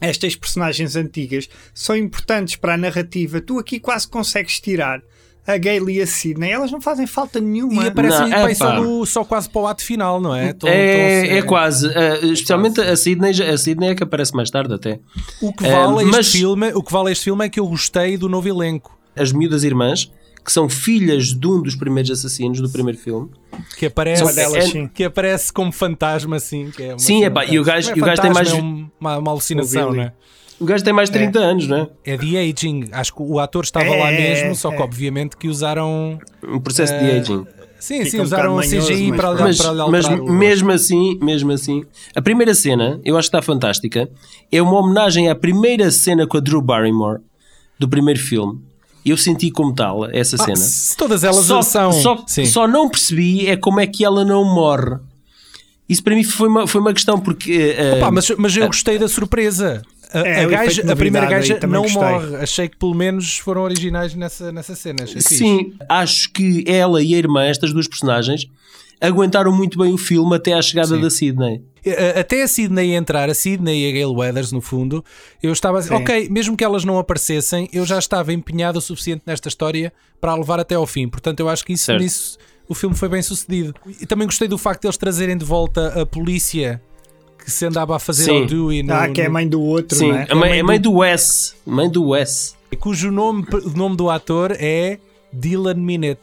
estas personagens antigas são importantes para a narrativa. Tu aqui quase consegues tirar a Gayle e a Sidney. Elas não fazem falta nenhuma. E aparecem Não, epá. só, no- só quase para o ato final, não é? Tão- É, é quase. Uh, especialmente a Sidney, a Sidney é que aparece mais tarde até. O que vale este mas- filme, o que vale este filme é que eu gostei do novo elenco. As miúdas irmãs, que são filhas de um dos primeiros assassinos do primeiro filme. Que aparece, Uma delas, é- sim. que aparece como fantasma, assim. Que é uma Sim, cena- epá, e o gajo- é e o gajo tem mais- É um- uma, uma alucinação, O Billy. não é? O gajo tem mais de 30 anos, não é? É de aging. Acho que o ator estava É, lá é, mesmo, só que é. obviamente que usaram. Um processo de Eh, aging. Sim, Fica sim, um usaram bocado CGI mas para, pronto. Mas, para mas o- mesmo assim, mesmo assim, a primeira cena, eu acho que está fantástica, é uma homenagem à primeira cena com a Drew Barrymore do primeiro filme. Eu senti como tal essa Ah, cena. todas elas só, são. só, sim. só não percebi é como é que ela não morre. Isso para mim foi uma, foi uma questão porque eh, Pá, mas, mas eu gostei da surpresa. A, É, a gaja- a primeira gaja não gostei. morre. Achei que pelo menos foram originais nessa, nessa cena. Achei fixe. sim, acho que ela e a irmã, estas duas personagens, aguentaram muito bem o filme até à chegada Sim. da Sidney. Até a Sidney entrar, a Sidney e a Gail Weathers, no fundo, eu estava a dizer, Sim. ok, mesmo que elas não aparecessem, eu já estava empenhado o suficiente nesta história para a levar até ao fim. Portanto, eu acho que isso, nisso o filme foi bem sucedido. E também gostei do facto de eles trazerem de volta a polícia que se andava a fazer Sim. ao Dewey, no, Ah, que é mãe do outro, Sim, não é? a mãe, a mãe do Wes. Mãe do Wes. cujo nome, o nome do ator é Dylan Minette.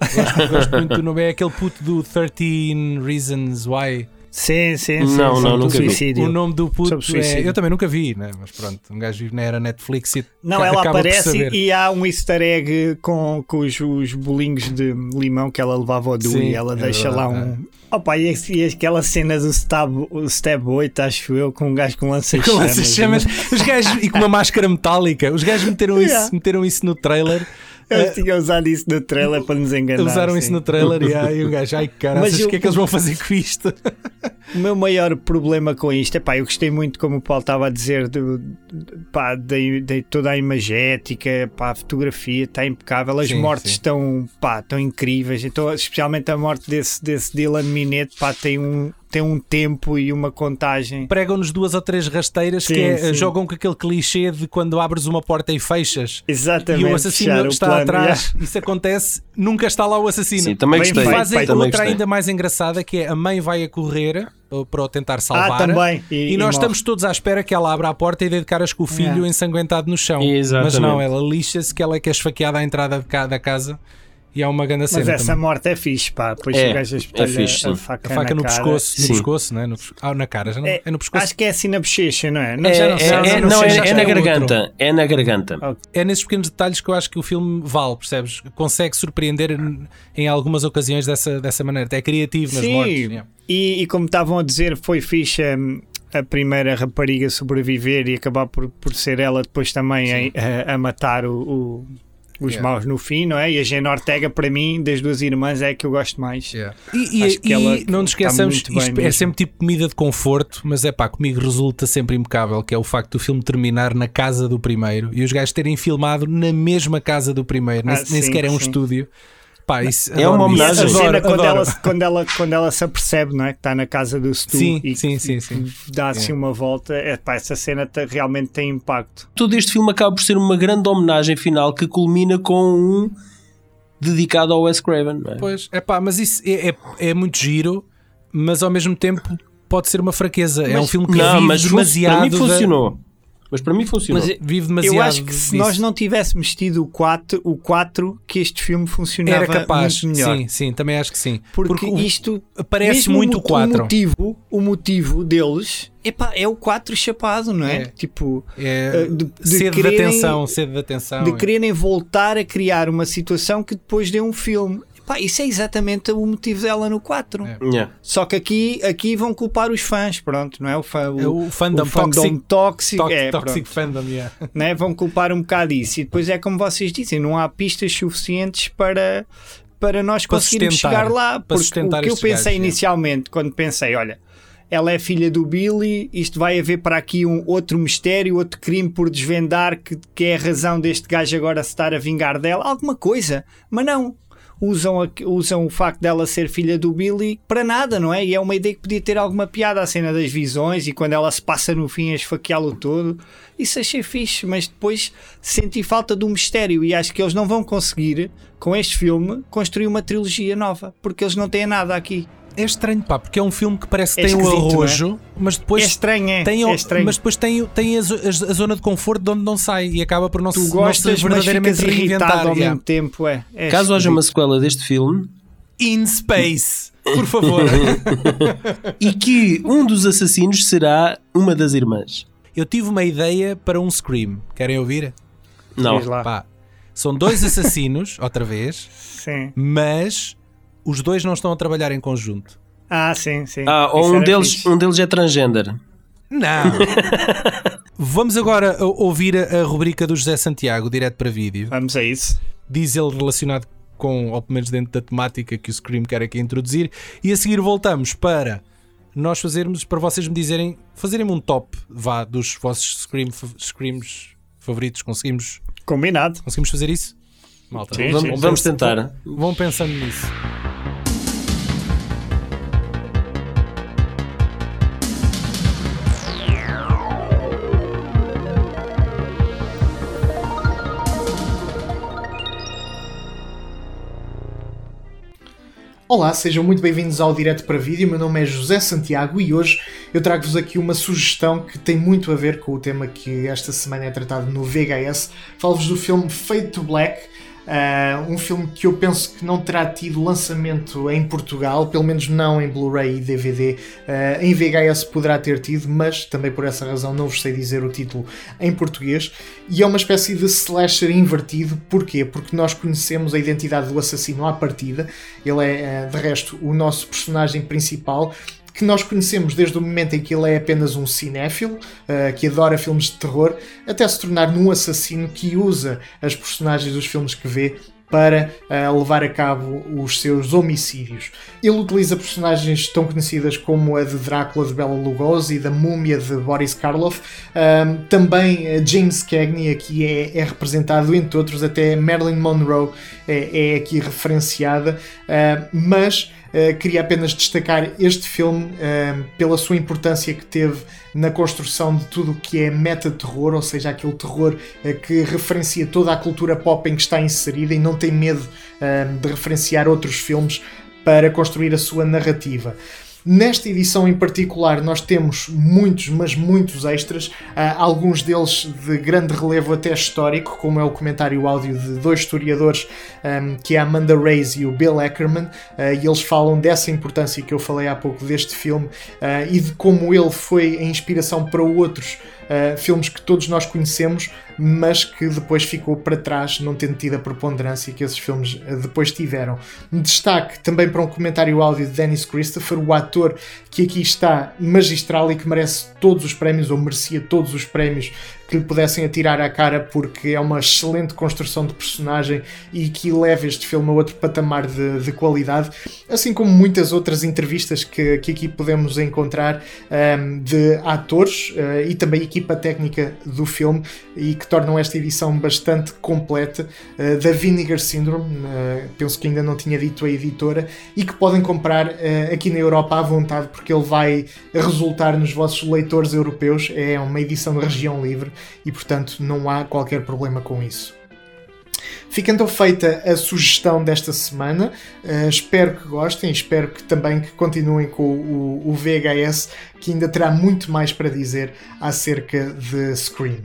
Gosto, gosto muito do nome, é aquele puto do 13 Reasons Why. Sim, sim, sim. Não, sim, não, nunca vi. suicídio. O nome do puto é, eu também nunca vi, né? mas pronto, um gajo vive na era Netflix e Não, ela aparece e há um easter egg com, com os, os bolinhos de limão que ela levava ao Sim, e ela é deixa lá verdade, um. Opa, e, e aquela cena do Stab, o Stab 8, acho eu, com um gajo com Com lança-chamas. lança-chamas, os gajos e com uma máscara metálica, os gajos meteram, Yeah. isso, meteram isso no trailer. Eles tinham usado isso no trailer para nos enganar. Usaram sim. isso no trailer e aí o gajo, ai cara, Mas o que é que eles vão fazer com isto? O meu maior problema com isto é pá, eu gostei muito, como o Paulo estava a dizer, do, pá, de, de toda a imagética, pá, a fotografia está impecável, as Sim, mortes sim. estão, pá, estão incríveis, então, especialmente a morte desse, desse Dylan Minette, pá, tem um, tem um tempo e uma contagem. Pregam-nos duas ou três rasteiras Sim, que é, jogam com aquele clichê de quando abres uma porta e fechas. Exatamente. e o assassino fechar o está plano, atrás, isso acontece, nunca está lá o assassino. Sim, também E gostei. feito, fazem também outra gostei. ainda mais engraçada que é a mãe vai a correr para o tentar salvar. Ah, também. E, E, e nós morre. estamos todos à espera que ela abra a porta e dê de caras com o filho Yeah. ensanguentado no chão. Exatamente. Mas não, ela lixa-se que ela é que é esfaqueada à entrada de casa e há uma grande Mas cena essa também. morte é fixe, pá. Depois É, o gajo é fixe, a A faca, faca na no cara. pescoço, no Sim. pescoço, não é? No, ah, na cara, já não, é, É, no pescoço. Acho que é assim na bochecha, não é? Não, É, já não é- sei. é- não, sei, é, é na outro. garganta. É na garganta. É nesses pequenos detalhes que eu acho que o filme vale, percebes? Consegue surpreender em- algumas ocasiões dessa, dessa maneira. Até é criativo nas Sim, mortes. yeah. e, e como estavam a dizer, foi fixe hum, a primeira rapariga sobreviver e acabar por, por ser ela depois também a, a- a matar o- o- os Yeah. maus no fim, não é? E a Gena Ortega, para mim, das duas irmãs, é a que eu gosto mais. E, e- Acho que e ela não nos está esqueçamos, é mesmo. sempre tipo comida de conforto, mas é pá, comigo resulta sempre impecável, que é o facto do filme terminar na casa do primeiro e os gajos terem filmado na mesma casa do primeiro, nem, Ah, nem sim, sequer é um sim. estúdio. Pá, isso, É uma homenagem. cena Adoro, quando adoro. ela, quando, ela, quando ela se apercebe, não é? Que está na casa do Stu Sim, e sim, sim, sim. dá assim uma volta, é, pá, essa cena te- realmente tem impacto. Todo este filme acaba por ser uma grande homenagem final que culmina com um dedicado ao Wes Craven. não é? Pois, é pá, mas isso é, é, é muito giro, mas ao mesmo tempo pode ser uma fraqueza. é um filme que não, vive mas demasiado. para mim da- funcionou. Mas para mim funcionou. Mas Vive demasiado eu acho que se disso. nós não tivéssemos tido o 4, o 4 que este filme funcionava Era capaz, muito melhor. sim, sim, também acho que sim. Porque, o- isto parece mesmo muito o o 4. motivo, o motivo deles epá, é o 4 chapado, não é? É. Tipo, É, eh, de, de sede de quererem- atenção, sede de atenção. de é. quererem voltar a criar uma situação que depois dê um filme. Epá, isso é exatamente o motivo dela no 4. É. Yeah. Só que aqui, aqui vão culpar os fãs, pronto, não é? O, fã, É o fandom fandom toxic- tóxico, Tox- é, pronto, fandom, yeah. né? vão culpar um bocado isso. E depois é como vocês dizem, não há pistas suficientes para, para nós Para conseguirmos chegar lá. Porque o que eu pensei gajos, é. inicialmente, quando pensei, olha, ela é filha do Billy, isto vai haver para aqui um outro mistério, outro crime por desvendar, que, que é a razão deste gajo agora se estar a vingar dela, alguma coisa. Mas não. Usam, a- usam o facto dela ser filha do Billy para nada, não é? E é uma ideia que podia ter alguma piada a cena das visões e quando ela se passa no fim a esfaqueá-lo todo. Isso achei fixe, mas depois senti falta do mistério e acho que eles não vão conseguir, com este filme, construir uma trilogia nova, porque eles não têm nada aqui. É estranho, pá, porque é um filme que parece que É tem o não é? arrojo, mas depois é estranho, é. tem, o- é estranho. mas depois tem, tem a, zo- a zona de conforto de onde não sai e acaba por não, tu se, não gostas, se mas verdadeiramente ficas irritado reinventar. ao yeah. mesmo tempo. É, é Caso haja uma sequela deste filme In space, por favor. e que um dos assassinos será uma das irmãs. Eu tive uma ideia para um Scream. Querem ouvir? Não. Pá, são dois assassinos, outra vez, Sim. mas os dois não estão a trabalhar em conjunto. Ah, sim, sim. Ah, ou um deles, fixe. um deles é transgender. Não! Vamos agora ouvir a, a rubrica do José Santiago, direto para vídeo. Vamos a isso. Diz ele relacionado com, ou pelo menos dentro da temática que o Scream quer aqui introduzir. E a seguir voltamos para nós fazermos, para vocês me dizerem, fazerem-me um top, vá, dos vossos Scream, Screams favoritos. Conseguimos, Combinado. conseguimos fazer isso? Malta, Sim, Vamos, sim. vamos tentar. vão pensando nisso. Olá, sejam muito bem-vindos ao Direto para Vídeo. Meu nome é José Santiago e hoje eu trago-vos aqui uma sugestão que tem muito a ver com o tema que esta semana é tratado no VHS. Falo-vos do filme Fade to Black, ah, um filme que eu penso que não terá tido lançamento em Portugal, pelo menos não em Blu-ray e DVD. Ah, em VHS poderá ter tido, mas também por essa razão não vos sei dizer o título em português. E é uma espécie de slasher invertido. Porquê? Porque nós conhecemos a identidade do assassino à partida. Ele é, ah, de resto, o nosso personagem principal que nós conhecemos desde o momento em que ele é apenas um cinéfilo, uh, que adora filmes de terror, até se tornar num assassino que usa as personagens dos filmes que vê para uh, levar a cabo os seus homicídios. Ele utiliza personagens tão conhecidas como a de Drácula de Bela Lugosi e da Múmia de Boris Karloff. Um, também uh, James Cagney aqui é, é representado, entre outros, até Marilyn Monroe é, é aqui referenciada, uh, mas queria apenas destacar este filme uh, pela sua importância que teve na construção de tudo o que é meta-terror, ou seja, aquele terror uh, que referencia toda a cultura pop em que está inserida e não tem medo de referenciar outros filmes para construir a sua narrativa. Nesta edição em particular, nós temos muitos, mas muitos extras, uh, alguns deles de grande relevo até histórico, como é o comentário áudio de dois historiadores, um, que é a Amanda Reyes e o Bill Ackerman, uh, e eles falam dessa importância que eu falei há pouco deste filme e de como ele foi a inspiração para outros Uh, filmes que todos nós conhecemos, mas que depois ficou para trás, não tendo tido a preponderância que esses filmes uh, depois tiveram. Destaque também para um comentário áudio de Dennis Christopher, o ator que aqui está magistral e que merece todos os prémios, ou merecia todos os prémios que lhe pudessem atirar à cara, porque é uma excelente construção de personagem e que leva este filme a outro patamar de, de qualidade, assim como muitas outras entrevistas que, que aqui podemos encontrar um, de atores uh, e também equipa técnica do filme e que tornam esta edição bastante completa uh, da Vinegar Syndrome, uh, penso que ainda não tinha dito a editora, e que podem comprar aqui na Europa à vontade, porque ele vai resultar nos vossos leitores europeus, é uma edição de região livre e portanto não há qualquer problema com isso. Fica então feita a sugestão desta semana. Uh, espero que gostem, espero que também que continuem com o, o VHS, que ainda terá muito mais para dizer acerca de Scream.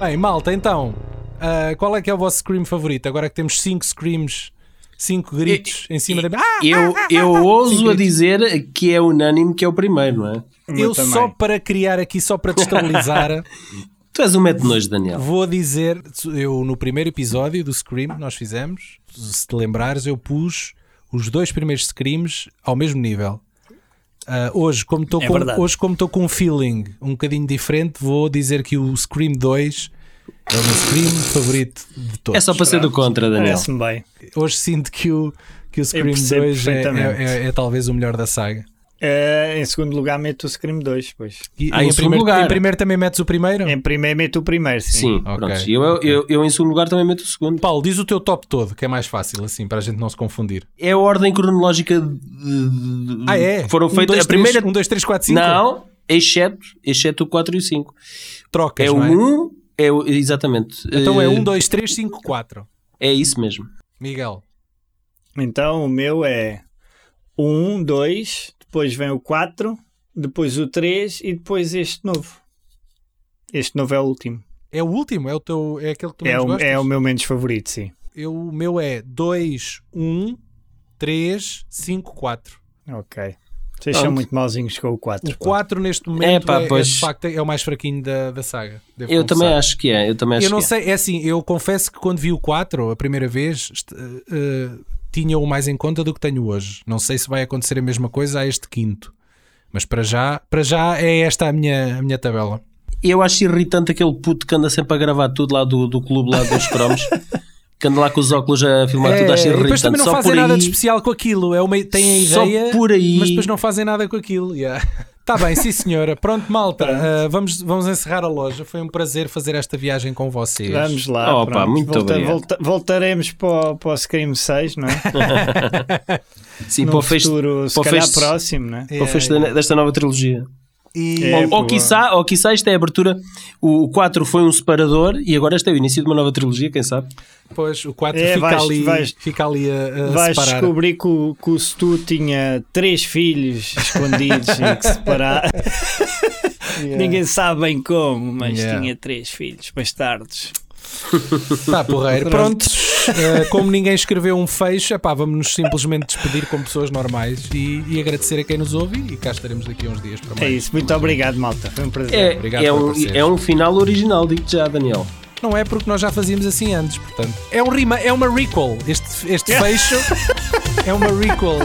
Bem, malta, então, uh, qual é que é o vosso Scream favorito? Agora que temos 5 Screams, 5 gritos em cima da. Ah, eu, eu ouso a dizer que é unânime que é o primeiro, não é? Eu só para criar aqui, só para destabilizar. tu és um mete nojo, Daniel. Vou dizer, eu no primeiro episódio do Scream nós fizemos, se te lembrares, eu pus os dois primeiros Screams ao mesmo nível. Uh, hoje, como estou É com, verdade. hoje, como estou com um feeling um bocadinho diferente, vou dizer que o Scream 2 é o meu Scream favorito de todos. É só para ser do contra, Daniel. Parece-me bem. Hoje sinto que o, que o Scream percebo 2 é, é- é- é talvez o melhor da saga. Eh, em segundo lugar, meto o Scream 2. Pois. E, Ah, em primeiro, lugar. em primeiro também metes o primeiro? Em primeiro, meto o primeiro. Sim. Sim, Ok, pronto. Eu, eu, eu, eu, em segundo lugar também meto o segundo. Paulo, diz o teu top todo, que é mais fácil assim, para a gente não se confundir. É a ordem cronológica de, Ah, é? foram Um, feitas. dois, a primeira. três, um, dois, três, quatro, cinco? Não, exceto, exceto o 4 e o 5. Trocas, É o não é? 1, é o, exatamente. Então é Eh, 1, 2, 3, 5, 4. É isso mesmo. Miguel. Então o meu é o 1, 2, depois vem o 4, depois o 3 e depois este novo. Este novo é o último. É o último? É, o teu, é aquele que tu É menos o, gostas? é o meu menos favorito, sim. Eu, o meu é 2, 1, 3, 5, 4. Ok. Vocês são muito mauzinhos com o 4. O 4 neste momento pá, é, é, pois. de facto é o mais fraquinho da, da saga. devo Eu também confessar. acho que é. Eu também acho Eu não que é. sei, é assim, eu confesso que quando vi o 4 a primeira vez eh, tinha-o mais em conta do que tenho hoje. Não sei se vai acontecer a mesma coisa a este quinto. Mas para já, para já é esta a minha, a minha tabela. Eu acho irritante aquele puto que anda sempre a gravar tudo lá do, do clube lá dos cromos. que anda lá com os óculos a filmar tudo, acho É, irritante. depois também não Só fazem nada aí, de especial com aquilo. É uma, têm a Só ideia, por aí. mas depois não fazem nada com aquilo. Yeah. Tá bem, sim senhora. Pronto, malta. ah, vamos, vamos encerrar a loja. Foi um prazer fazer esta viagem com vocês. Vamos lá. Opa, pronto. muito obrigado. volta- voltaremos para, o- para o Scream 6, não é? Sim, Num para o futuro, se para o calhar fecho- próximo, não é? para o fecho da- desta nova trilogia. E É, ou, quiçá, ou quiçá isto é a abertura. O 4 foi um separador e agora este é o início de uma nova trilogia, quem sabe? depois o 4 É, fica, vais- ali, vais- fica ali a, a Vais separar. descobrir que o, que o Stu tinha três filhos escondidos e que separar. Ninguém sabe bem como, mas Yeah. tinha três filhos bastardos. Tá, porreiro. Pronto. eh, como ninguém escreveu um fecho, epá, vamos-nos simplesmente despedir como pessoas normais e, e agradecer a quem nos ouve e cá estaremos daqui uns dias para mais. É isso, muito obrigado, malta. Foi um prazer. É, Obrigado é, um, é um final original, digo já, Daniel. Não é porque nós já fazíamos assim antes, portanto. É, um rima, é uma recall. Este, este fecho é uma recall.